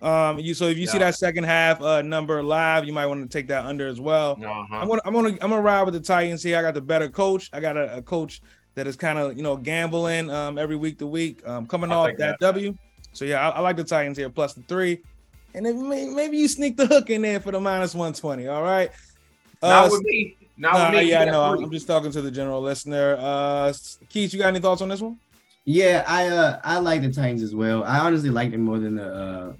[SPEAKER 1] Um, you so if you see that second half uh number live, you might want to take that under as well.
[SPEAKER 4] Uh-huh.
[SPEAKER 1] I'm gonna I'm gonna I'm gonna ride with the Titans here. I got the better coach. I got a, a coach that is kind of you know gambling um every week to week. Um coming
[SPEAKER 4] I'll
[SPEAKER 1] off that,
[SPEAKER 4] that.
[SPEAKER 1] W. So yeah, I, I like the Titans here plus the three. And then may, maybe you sneak the hook in there for the minus 120. All right.
[SPEAKER 4] Not
[SPEAKER 1] Uh,
[SPEAKER 4] with me. Not
[SPEAKER 1] Nah,
[SPEAKER 4] with me.
[SPEAKER 1] yeah, I
[SPEAKER 4] You
[SPEAKER 1] know.
[SPEAKER 4] got
[SPEAKER 1] I'm. I'm just talking to the general listener. Uh, Keith, you got any thoughts on this one?
[SPEAKER 5] Yeah, I uh I like the Titans as well. I honestly liked them more than the uh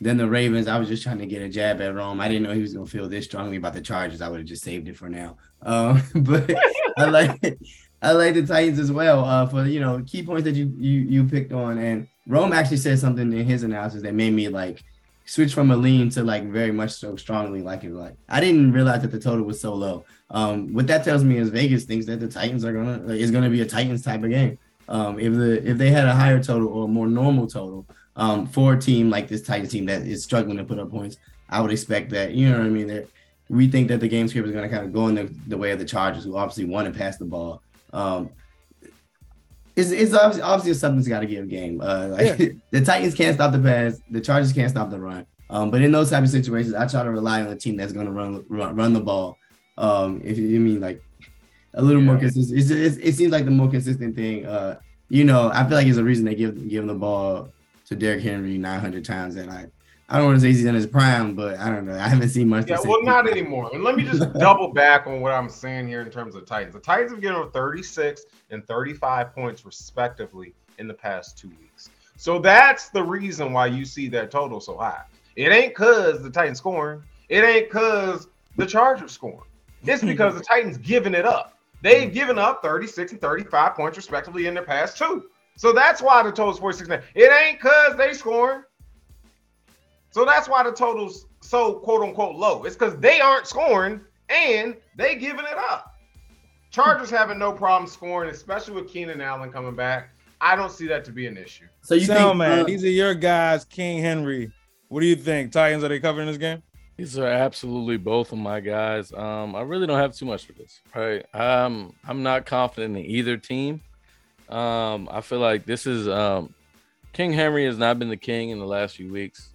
[SPEAKER 5] than the Ravens. I was just trying to get a jab at Rome. I didn't know he was gonna feel this strongly about the Chargers. I would have just saved it for now. Um, but I like I like the Titans as well. Uh, for you know key points that you you you picked on, and Rome actually said something in his analysis that made me like switch from a lean to like very much so strongly like it. Like I didn't realize that the total was so low. Um, what that tells me is Vegas thinks that the Titans are gonna like, is gonna be a Titans type of game. Um, if the if they had a higher total or a more normal total um, for a team like this Titans team that is struggling to put up points, I would expect that you know what I mean. That we think that the game script is going to kind of go in the, the way of the Chargers, who obviously want to pass the ball. Um, it's, it's obviously, obviously something's got to give game. Uh, like, the Titans can't stop the pass, the Chargers can't stop the run. Um, but in those type of situations, I try to rely on a team that's going to run, run run the ball. Um, if you, mean like a little more consistent, it's, it's, it seems like the more consistent thing. Uh, you know, I feel like it's a reason they give give the ball to Derrick Henry 900 times, and I I don't want to say he's in his prime, but I don't know. I haven't seen much.
[SPEAKER 4] Yeah, well, not anymore. And let me just double back on what I'm saying here in terms of Titans. The Titans have given up 36 and 35 points respectively in the past two weeks. So that's the reason why you see that total so high. It ain't cause the Titans scoring. It ain't cause the Chargers scoring. It's because the Titans giving it up. They've mm. given up 36 and 35 points respectively in their past two. So that's why the total's 46. now. It ain't cause they scoring. So that's why the total's so quote unquote low. It's because they aren't scoring and they giving it up. Chargers having no problem scoring, especially with Keenan Allen coming back. I don't see that to be an issue.
[SPEAKER 5] So you
[SPEAKER 1] So,
[SPEAKER 5] think,
[SPEAKER 1] man,
[SPEAKER 5] uh,
[SPEAKER 1] these are your guys, King Henry. What do you think? Titans, are they covering this game?
[SPEAKER 3] These are absolutely both of my guys. Um, I really don't have too much for this, right? Um, I'm not confident in either team. Um, I feel like this is um, King Henry has not been the king in the last few weeks,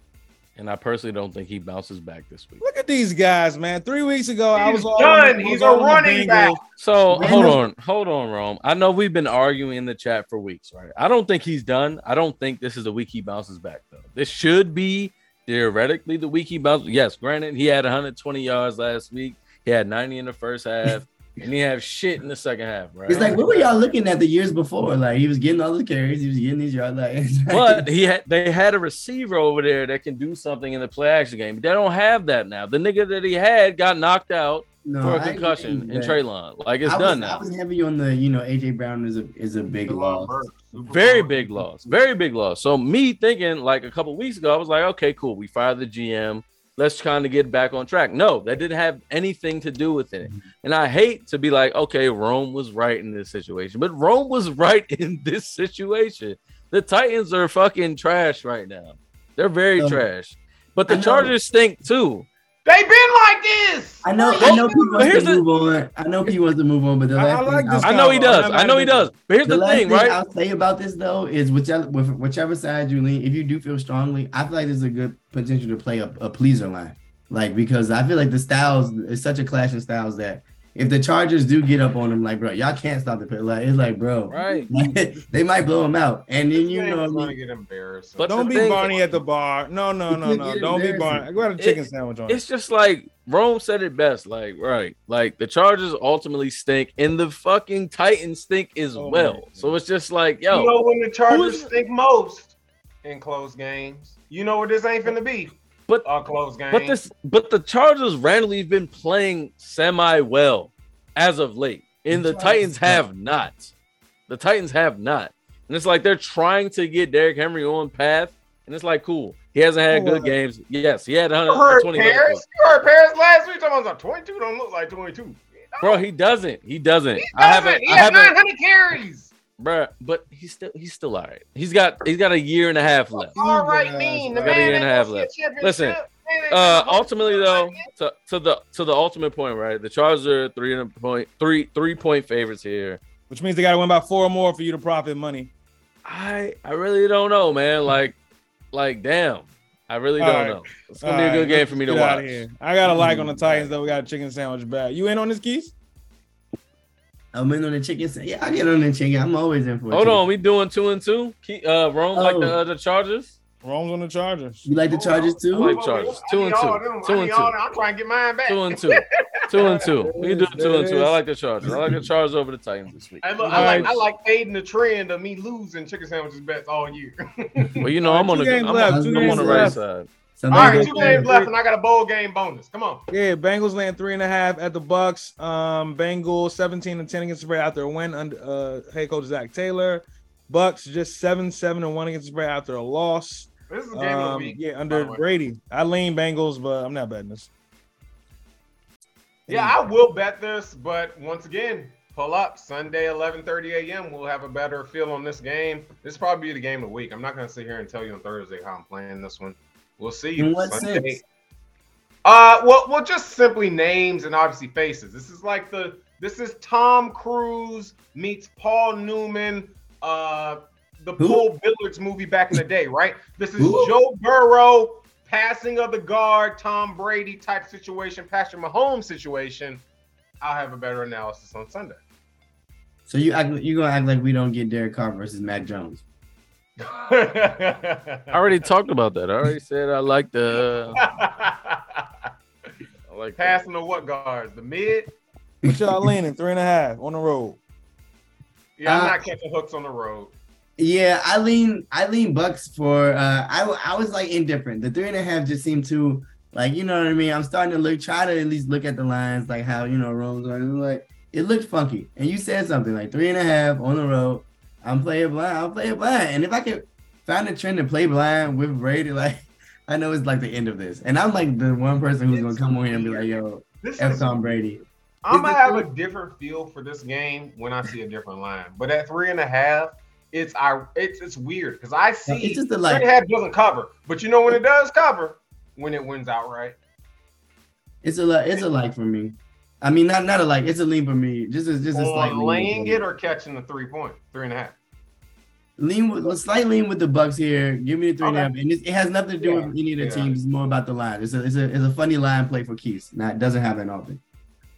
[SPEAKER 3] and I personally don't think he bounces back this week.
[SPEAKER 1] Look at these guys, man. Three weeks ago, I was all
[SPEAKER 4] done.
[SPEAKER 1] I
[SPEAKER 4] He's a
[SPEAKER 1] on
[SPEAKER 4] running back.
[SPEAKER 3] So
[SPEAKER 5] Man,
[SPEAKER 3] hold on, hold on, Rome. I know we've been arguing in the chat for weeks, right? I don't think he's done. I don't think this is the week he bounces back, though. This should be theoretically the week he bounces. Yes, granted, he had 120 yards last week. He had 90 in the first half, and he had shit in the second half, right?
[SPEAKER 5] It's like what were y'all looking at the years before? Like he was getting all the carries, he was getting these yards. Like, it's
[SPEAKER 3] But he had they had a receiver over there that can do something in the play action game. They don't have that now. The nigga that he had got knocked out
[SPEAKER 5] no,
[SPEAKER 3] for a
[SPEAKER 5] I
[SPEAKER 3] concussion
[SPEAKER 5] agree
[SPEAKER 3] in
[SPEAKER 5] that.
[SPEAKER 3] Treylon. Like it's
[SPEAKER 5] I
[SPEAKER 3] done now.
[SPEAKER 5] I was heavy on the you know AJ Brown is a is a big loss.
[SPEAKER 3] Very big loss. Very big loss. So me thinking like a couple weeks ago, I was like, okay, cool. We fired the GM. Let's kind of get back on track. No, that didn't have anything to do with it. And I hate to be like, okay, Rome was right in this situation, but Rome was right in this situation. The Titans are fucking trash right now. They're very
[SPEAKER 5] Um,
[SPEAKER 3] trash. But the Chargers stink too.
[SPEAKER 4] They've been like this.
[SPEAKER 5] I know, I
[SPEAKER 3] Well,
[SPEAKER 5] know, people
[SPEAKER 3] here's
[SPEAKER 5] wants to
[SPEAKER 3] the-
[SPEAKER 5] move on. I know he wants to move on, but the
[SPEAKER 1] I-
[SPEAKER 5] last
[SPEAKER 1] I like
[SPEAKER 5] thing
[SPEAKER 1] this
[SPEAKER 5] I'll-
[SPEAKER 3] I know he does. I know he does. But here's
[SPEAKER 5] the
[SPEAKER 3] the, thing,
[SPEAKER 5] thing
[SPEAKER 3] right?
[SPEAKER 5] I'll say about this though is whichever whichever side you lean, if you do feel strongly, I feel like there's a good potential to play a, a pleaser line. Like because I feel like the styles is such a clash in styles that if the Chargers do get up on them, like bro, y'all can't stop the play. Like it's like bro,
[SPEAKER 3] Right.
[SPEAKER 5] they might blow them out, and then you know
[SPEAKER 4] going
[SPEAKER 5] what I
[SPEAKER 4] to get embarrassed.
[SPEAKER 3] But
[SPEAKER 1] Don't be
[SPEAKER 3] thing-
[SPEAKER 1] Barney at the bar. No, no, no, no. Don't be. Barney. Go ahead a
[SPEAKER 3] It-
[SPEAKER 1] chicken sandwich on. it.
[SPEAKER 3] It's just like Rome said it best. Like, right. Like the Chargers ultimately stink and the fucking Titans stink as
[SPEAKER 1] Oh,
[SPEAKER 3] well.
[SPEAKER 1] man.
[SPEAKER 3] So it's just like, yo,
[SPEAKER 4] you know when the Chargers stink most in close games. You know what this ain't finna be.
[SPEAKER 3] But-
[SPEAKER 4] a close game.
[SPEAKER 3] But this, but the Chargers randomly have been playing semi well as of late, and the
[SPEAKER 5] The
[SPEAKER 3] Titans have not. The Titans have not, and it's like they're trying to get Derrick Henry on path, and it's like cool. He hasn't had good games. Yes, he had
[SPEAKER 4] you heard
[SPEAKER 3] 120.
[SPEAKER 4] Paris. You heard Paris last week. Talking about 22 don't look like 22.
[SPEAKER 3] Bro, he doesn't. He doesn't.
[SPEAKER 4] He
[SPEAKER 3] I haven't.
[SPEAKER 4] He
[SPEAKER 3] I
[SPEAKER 4] had
[SPEAKER 3] haven't.
[SPEAKER 4] 900 carries.
[SPEAKER 3] Bro, but he's still he's still all right. He's got he's got a year and a half left.
[SPEAKER 4] All right,
[SPEAKER 1] Yes,
[SPEAKER 4] mean. The
[SPEAKER 1] got
[SPEAKER 3] a year and a half left.
[SPEAKER 4] see a championship.
[SPEAKER 3] Listen, Uh, ultimately though, to, to the to the ultimate point, right? The Chargers are three and a point three three point favorites here.
[SPEAKER 1] Which means they got to win by four or more for you to profit money.
[SPEAKER 3] I I really don't know, man. Like like damn, I really
[SPEAKER 1] All
[SPEAKER 3] don't
[SPEAKER 1] right.
[SPEAKER 3] know. It's gonna be a good
[SPEAKER 1] right,
[SPEAKER 3] game
[SPEAKER 1] let's
[SPEAKER 3] for me to
[SPEAKER 1] get outta
[SPEAKER 3] watch.
[SPEAKER 1] here. I got a like on the. Titans though. We got a chicken sandwich back. You in on this, Keys?
[SPEAKER 5] I'm in on the chicken. sa- Yeah, I get on the chicken. I'm always in for. it.
[SPEAKER 3] Hold
[SPEAKER 5] chicken.
[SPEAKER 3] on, we doing two and two. Keep, uh, Rome like the
[SPEAKER 5] Oh.
[SPEAKER 3] uh, the Chargers.
[SPEAKER 1] Rome's on the Chargers.
[SPEAKER 5] You like the Chargers
[SPEAKER 3] I
[SPEAKER 5] too?
[SPEAKER 3] like Chargers. Two and two.
[SPEAKER 4] all them. I
[SPEAKER 3] Two and two.
[SPEAKER 4] I'm trying to get mine back.
[SPEAKER 3] Two and two. Two and two. We can do two and two. I like the Chargers. I like the Chargers over the Titans this week.
[SPEAKER 4] I, look, I like I like fading the trend of me losing chicken sandwiches bets all year.
[SPEAKER 3] Well, you know, I'm on the I'm, on- I'm on the right side.
[SPEAKER 5] So
[SPEAKER 4] all
[SPEAKER 5] they
[SPEAKER 4] right,
[SPEAKER 5] go-
[SPEAKER 4] two games left, and I got a bowl game bonus. Come on.
[SPEAKER 1] Yeah, Bengals laying three and a half at the Bucks. Um, Bengals 17 and 10 against the spread after a win under uh head coach Zac Taylor. Bucks just seven, seven and one against the spread after a loss.
[SPEAKER 4] This is a game of the
[SPEAKER 1] Um,
[SPEAKER 4] week.
[SPEAKER 1] yeah, under. Brady. I lean Bengals, but I'm not betting this.
[SPEAKER 4] Yeah, I will bet this, but once again, pull up Sunday 11:30 a.m. We'll have a better feel on this game. This will probably be the game of the week. I'm not gonna sit here and tell you on Thursday how I'm playing this one. We'll see.
[SPEAKER 5] In what
[SPEAKER 4] Sunday.
[SPEAKER 5] sense?
[SPEAKER 4] Uh, well, well, just simply names and obviously faces. This is like the this is Tom Cruise meets Paul Newman, uh, the
[SPEAKER 5] Who?
[SPEAKER 4] pool billiards movie back in the day, right? This is
[SPEAKER 5] Who?
[SPEAKER 4] Joe Burrow passing of the guard, Tom Brady type situation, Patrick Mahomes situation. I'll have a better analysis on Sunday.
[SPEAKER 5] So you act, you gonna act like we don't get Derek Carr versus Matt Jones?
[SPEAKER 3] I already talked about that. I already said I like the I like the-
[SPEAKER 4] Passing to what guards? The mid?
[SPEAKER 1] What y'all leaning? Three and a half on the road.
[SPEAKER 4] Yeah, I'm
[SPEAKER 5] Uh,
[SPEAKER 4] not catching hooks on the road.
[SPEAKER 5] Yeah, I lean I lean Bucks for uh I was like indifferent. The three and a half just seemed too like you know what I mean. I'm starting to look try to at least look at the lines like how you know Rome's are like it looked funky. And you said something like three and a half on the road. I'm playing blind. I'm playing blind. And if I could find a trend to play blind with Brady, like I know it's like the end of this. And I'm like the one person who's gonna come on here and be like, yo,
[SPEAKER 4] This
[SPEAKER 5] F Tom Brady.
[SPEAKER 4] I'm gonna have a different feel for this game when I see a different line. But at three and a half, it's I it's it's weird because I see
[SPEAKER 5] It's just the
[SPEAKER 4] three
[SPEAKER 5] like
[SPEAKER 4] and a half doesn't cover. But you know when it does cover, when it wins outright.
[SPEAKER 5] it's a li- it's a like for me. I mean not not a like, it's a lean for me. Just a just a slight
[SPEAKER 4] On
[SPEAKER 5] lean
[SPEAKER 4] laying it or catching the three point, three and a half.
[SPEAKER 5] lean with a slight lean with the Bucks here. Give me the three and a half. And it, it has nothing to do
[SPEAKER 4] Yeah,
[SPEAKER 5] with any of the
[SPEAKER 4] yeah.
[SPEAKER 5] teams. It's more about the line. It's a it's a it's a funny line play for Keys. Not it doesn't happen often.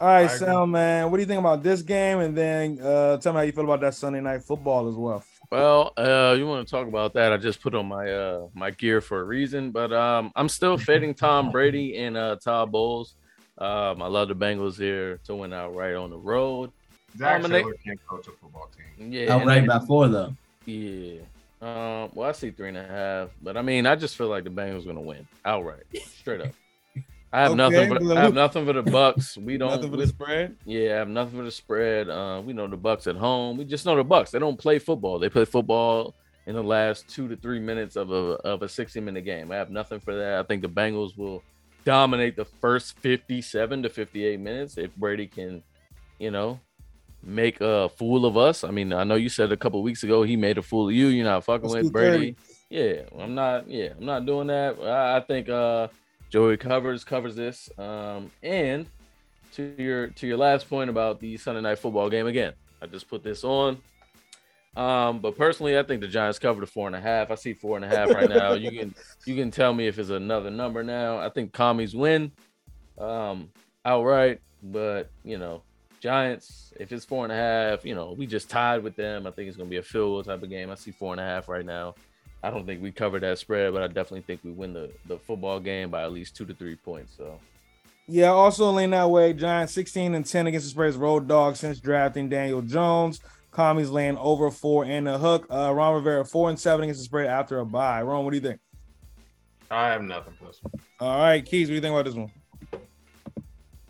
[SPEAKER 1] All right,
[SPEAKER 4] I agree.
[SPEAKER 1] Sam, man. What do you think about this game? And then uh, tell me how you feel about that Sunday night football as well.
[SPEAKER 3] Well, uh, you want to talk about that? I just put on my uh my gear for a reason, but um, I'm still fading Tom Brady and uh Todd Bowles. Um, I love the Bengals here to win outright on the road.
[SPEAKER 4] Zac
[SPEAKER 3] Dominate.
[SPEAKER 4] Taylor can't coach a football team.
[SPEAKER 3] Yeah, and
[SPEAKER 5] Outright
[SPEAKER 3] they-
[SPEAKER 5] by four though.
[SPEAKER 3] Yeah. Um, well, I see three and a half, but I mean, I just feel like the Bengals are gonna win outright, straight up. I have
[SPEAKER 1] Okay,
[SPEAKER 3] nothing. For,
[SPEAKER 1] Blue.
[SPEAKER 3] I have nothing for the Bucks. We don't.
[SPEAKER 1] Nothing for
[SPEAKER 3] we-
[SPEAKER 1] the spread.
[SPEAKER 3] yeah, I have nothing for the spread. Uh, we know the Bucks at home. We just know the Bucks. They don't play football. They play football in the last two to three minutes of a of a sixty minute game. I have nothing for that. I think the Bengals will dominate the first fifty seven to fifty eight minutes if Brady can, you know, make a fool of us. I mean, I know you said a couple weeks ago he made a fool of you. You're not fucking
[SPEAKER 1] Let's
[SPEAKER 3] with Brady. Yeah, I'm not. Yeah, I'm not doing that. I, I think uh Joey covers covers this. Um, and to your to your last point about the Sunday night football game again, I just put this on. Um, but personally, I think the Giants cover the four and a half. I see four and a half right now. You can you can tell me if it's another number now. I think commies win, um, outright. But you know, Giants, if it's four and a half, you know, we just tied with them. I think it's gonna be a field goal type of game. I see four and a half right now. I don't think we cover that spread, but I definitely think we win the, the football game by at least two to three points. So
[SPEAKER 1] Yeah, also lean that way. Giants 16 and 10 against the spreads road dog since drafting Daniel Jones. Commies laying over four and a hook. Uh, Ron Rivera four and seven against the spread after a bye. Ron, what do you think?
[SPEAKER 4] I have nothing for this one.
[SPEAKER 1] All right, Keys, what do you think about this one?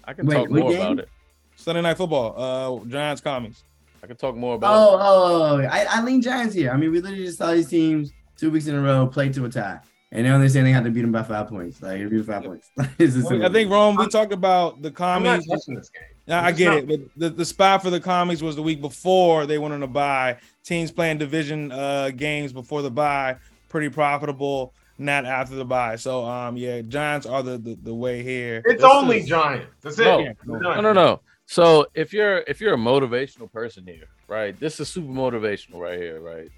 [SPEAKER 3] I can
[SPEAKER 5] Wait,
[SPEAKER 3] talk more
[SPEAKER 5] game?
[SPEAKER 3] about it.
[SPEAKER 1] Sunday night football. Uh, Giants Commies.
[SPEAKER 3] I can talk more about
[SPEAKER 5] Oh, oh, oh, I, I lean Giants here. I mean, we literally just saw these teams two weeks in a row play to a tie, and they're saying they have to beat them by five points. Like, it'll be five points. It's
[SPEAKER 1] I think Rome. We
[SPEAKER 4] I'm-
[SPEAKER 1] talked about the
[SPEAKER 4] I'm not
[SPEAKER 1] Commies.
[SPEAKER 4] touching this game.
[SPEAKER 1] Yeah, I get
[SPEAKER 4] not-
[SPEAKER 1] it. But the, the spot for the commies was the week before they went on a bye. Teams playing division uh games before the bye, pretty profitable, not after the bye. So um yeah, Giants are the the, the way here.
[SPEAKER 4] It's
[SPEAKER 3] This
[SPEAKER 4] only
[SPEAKER 3] is-
[SPEAKER 4] Giants. That's it.
[SPEAKER 3] No.
[SPEAKER 1] Yeah, no.
[SPEAKER 3] No, no, no. So if you're if you're a motivational person here, right? This is super motivational right here, right?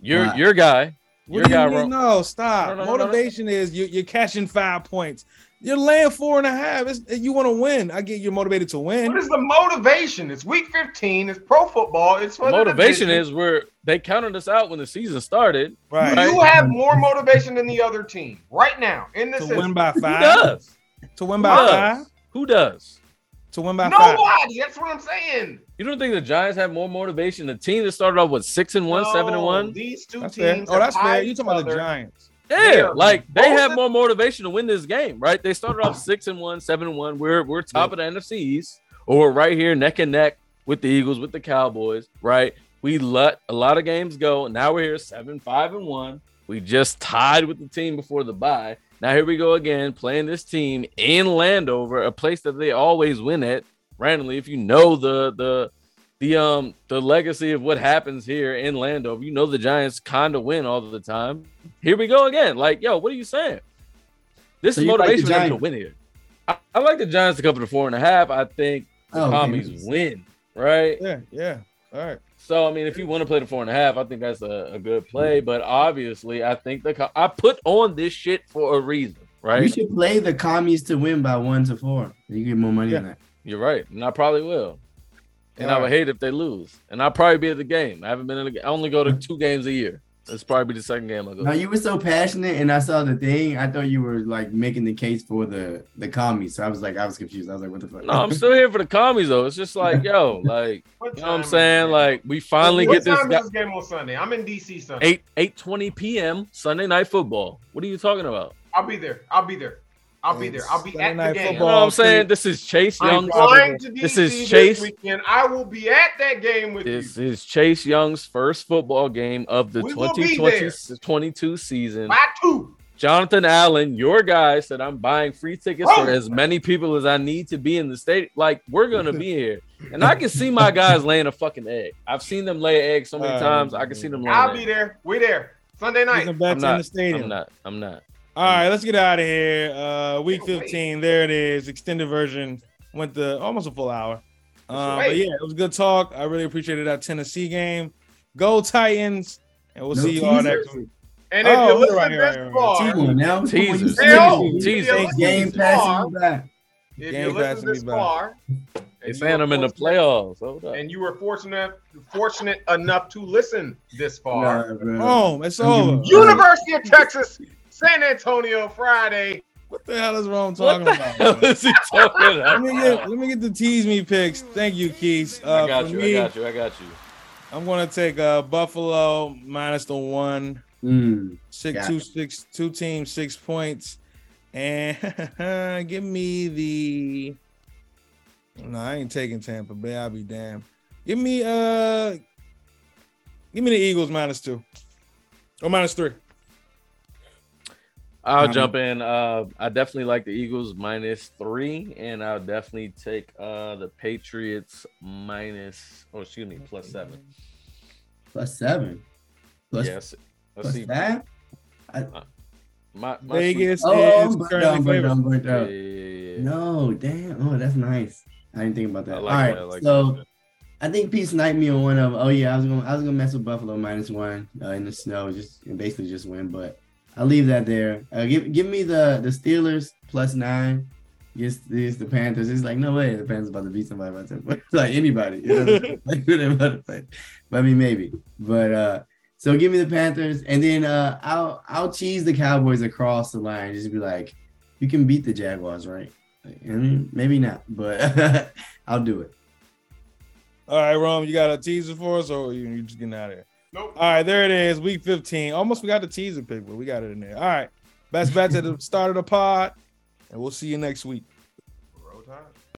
[SPEAKER 3] Your
[SPEAKER 5] Right.
[SPEAKER 3] your guy,
[SPEAKER 1] What
[SPEAKER 3] your
[SPEAKER 1] do you
[SPEAKER 3] guy.
[SPEAKER 1] mean?
[SPEAKER 3] Ro-
[SPEAKER 1] No, stop.
[SPEAKER 3] No, no, no, no, no.
[SPEAKER 1] Motivation is you, you're catching five points. You're laying four and a half. It's, you want to win. I get you're motivated to win.
[SPEAKER 4] What is the motivation? It's week 15. It's pro football. It's for the
[SPEAKER 3] motivation
[SPEAKER 4] division.
[SPEAKER 3] is where they counted us out when the season started.
[SPEAKER 1] right.
[SPEAKER 3] right.
[SPEAKER 4] You have more motivation than the other team right now in this.
[SPEAKER 1] To win by five.
[SPEAKER 3] Who
[SPEAKER 1] five.
[SPEAKER 3] does?
[SPEAKER 1] To win by
[SPEAKER 3] does?
[SPEAKER 1] five.
[SPEAKER 3] Who does?
[SPEAKER 1] To win by five.
[SPEAKER 4] Nobody. That's what I'm saying.
[SPEAKER 3] You don't think the Giants have more motivation? The team that started off with six and one, seven and one.
[SPEAKER 4] These two
[SPEAKER 1] That's fair.
[SPEAKER 4] teams.
[SPEAKER 1] Oh, that's
[SPEAKER 4] have
[SPEAKER 1] fair. You
[SPEAKER 4] each
[SPEAKER 1] talking about the. Giants?
[SPEAKER 3] Yeah,
[SPEAKER 4] Yeah.
[SPEAKER 3] like they have more motivation to win this game, right? They started off six and one, seven and one. We're we're top of the NFC East, or we're right here neck and neck with the Eagles, with the Cowboys, right? We let a lot of games go. Now we're here seven, five, and one. We just tied with the team before the bye. Now here we go again, playing this team in Landover, a place that they always win at randomly. If you know the the the um the legacy of what happens here in Landover, you know the Giants kind of win all the time. Here we go again. Like, yo, what are you saying? This
[SPEAKER 5] So
[SPEAKER 3] is
[SPEAKER 5] you like the
[SPEAKER 3] motivation for them to win here. I, I like the Giants to cover the four and a half. I think the
[SPEAKER 5] Oh, okay.
[SPEAKER 3] commies win, right?
[SPEAKER 1] Yeah, yeah. All right.
[SPEAKER 3] So I mean, if you want to play the four and a half, I think that's a, a good play. But obviously, I think the I put on this shit for a reason, right?
[SPEAKER 5] You should play the commies to win by one to four. You get more money
[SPEAKER 1] Yeah.
[SPEAKER 5] on that.
[SPEAKER 3] You're right, and I probably will. And I would
[SPEAKER 1] right.
[SPEAKER 3] hate if they lose. And I'll probably be at the game. I haven't been in the game. I only go to two games a year. It's probably the second game I go.
[SPEAKER 5] Now you were so passionate, and I saw the thing. I thought you were like making the case for the the commies. So I was like, I was confused. I was like, what the fuck?
[SPEAKER 3] No, I'm still here for the commies though. It's just like, yo, like
[SPEAKER 4] What
[SPEAKER 3] you know what I'm saying? Like we finally
[SPEAKER 4] what
[SPEAKER 3] get this
[SPEAKER 4] time
[SPEAKER 3] guy
[SPEAKER 4] this game on Sunday? I'm in DC Sunday.
[SPEAKER 3] eight eight twenty p.m. Sunday night football. What are you talking about?
[SPEAKER 4] I'll be there. I'll be there. I'll be there. I'll be
[SPEAKER 1] Sunday
[SPEAKER 4] at the game.
[SPEAKER 3] You know what I'm saying? This is Chase
[SPEAKER 4] I'm
[SPEAKER 3] Young's.
[SPEAKER 4] flying to
[SPEAKER 3] This
[SPEAKER 4] this,
[SPEAKER 3] is Chase-
[SPEAKER 4] weekend. I will be at that game with
[SPEAKER 3] This
[SPEAKER 4] you.
[SPEAKER 3] This is Chase Young's first football game of the
[SPEAKER 4] We will be
[SPEAKER 3] 2020
[SPEAKER 4] there.
[SPEAKER 3] 22 season.
[SPEAKER 4] By two.
[SPEAKER 3] Jonathan Allen, your guy, said I'm buying free tickets for
[SPEAKER 4] oh.
[SPEAKER 3] as many people as I need to be in the state. Like we're gonna be here, and I can see my guys laying a fucking egg. I've seen them lay eggs so many times. I can see them laying.
[SPEAKER 4] I'll
[SPEAKER 3] eggs.
[SPEAKER 4] be there. We there. Sunday night.
[SPEAKER 1] Getting bets
[SPEAKER 3] I'm not,
[SPEAKER 1] in the stadium.
[SPEAKER 3] I'm not. I'm not.
[SPEAKER 1] All right, let's get out of here. Uh, week 15, there it is. Extended version went the almost a full hour. Uh, but yeah, it was good talk. I really appreciated that Tennessee game. Go Titans, and we'll
[SPEAKER 5] No
[SPEAKER 1] see you all next week.
[SPEAKER 4] And if
[SPEAKER 1] Oh,
[SPEAKER 4] you
[SPEAKER 1] right,
[SPEAKER 4] listen
[SPEAKER 1] right,
[SPEAKER 4] this
[SPEAKER 1] right, right.
[SPEAKER 4] far,
[SPEAKER 5] Teaser now.
[SPEAKER 3] Teasers.
[SPEAKER 4] Hell,
[SPEAKER 3] Teasers. Teasers.
[SPEAKER 5] Game passing you back.
[SPEAKER 4] if
[SPEAKER 1] Game
[SPEAKER 4] you listen
[SPEAKER 1] passing
[SPEAKER 4] this
[SPEAKER 1] me by.
[SPEAKER 4] far,
[SPEAKER 3] They
[SPEAKER 4] and
[SPEAKER 3] saying
[SPEAKER 4] you
[SPEAKER 3] I'm in the
[SPEAKER 4] were fortunate-
[SPEAKER 3] playoffs. Hold up.
[SPEAKER 4] and you were fortunate fortunate enough to listen this far.
[SPEAKER 5] Nah, bro.
[SPEAKER 1] Oh, it's
[SPEAKER 5] I'm
[SPEAKER 1] over.
[SPEAKER 4] University of Texas, San Antonio, Friday.
[SPEAKER 1] What the hell is wrong
[SPEAKER 3] What
[SPEAKER 1] talking
[SPEAKER 3] the
[SPEAKER 1] about?
[SPEAKER 3] hell
[SPEAKER 1] man?
[SPEAKER 3] is he talking
[SPEAKER 1] Let me get let me get the tease me picks. Thank you, Keith. Uh,
[SPEAKER 3] I got you.
[SPEAKER 1] me,
[SPEAKER 3] I got you. I got you.
[SPEAKER 1] I'm gonna take uh, Buffalo minus the one.
[SPEAKER 5] Mm.
[SPEAKER 1] Six,
[SPEAKER 5] Got
[SPEAKER 1] two,
[SPEAKER 5] it.
[SPEAKER 1] six, two teams, six points, and give me the. No, I ain't taking Tampa Bay. I'll be damned. Give me uh, give me the Eagles minus two, or minus three.
[SPEAKER 3] I'll
[SPEAKER 5] Um,
[SPEAKER 3] jump in. Uh, I definitely like the Eagles minus three, and I'll definitely take uh the Patriots minus. Oh, excuse me, plus seven.
[SPEAKER 5] Plus seven. Plus,
[SPEAKER 3] yes. Let's
[SPEAKER 5] plus
[SPEAKER 3] see.
[SPEAKER 5] that.
[SPEAKER 3] My, my
[SPEAKER 1] Vegas
[SPEAKER 5] Oh,
[SPEAKER 1] is
[SPEAKER 5] I'm burnt
[SPEAKER 1] currently
[SPEAKER 5] out, burnt
[SPEAKER 1] favored.
[SPEAKER 5] out, burnt
[SPEAKER 3] sweet- Yeah, yeah, yeah, yeah.
[SPEAKER 5] No, damn. Oh, that's nice. I didn't think about that.
[SPEAKER 3] I like
[SPEAKER 5] right,
[SPEAKER 3] that. I like
[SPEAKER 5] so
[SPEAKER 3] that.
[SPEAKER 5] I think Pete sniped me on one of. Oh yeah, I was gonna I was gonna mess with Buffalo minus one uh, in the snow, just basically just win. But I'll leave that there. Uh, give give me the the Steelers plus nine. Yes, this the Panthers. It's like no way the Panthers about to beat somebody by ten points. like anybody, you know, like who they about to play. But I mean maybe. But uh, so give me the Panthers, and then uh, I'll I'll cheese the Cowboys across the line. Just be like, you can beat the Jaguars, right? Like, I mean, maybe not, but I'll do it.
[SPEAKER 1] All right, Rome, you got a teaser for us, or you, you just getting out of here?
[SPEAKER 4] Nope.
[SPEAKER 1] All right, there it is, week 15. Almost forgot the teaser pick, but we got it in there. All right, best bets at the start of the pod, and we'll see you next week.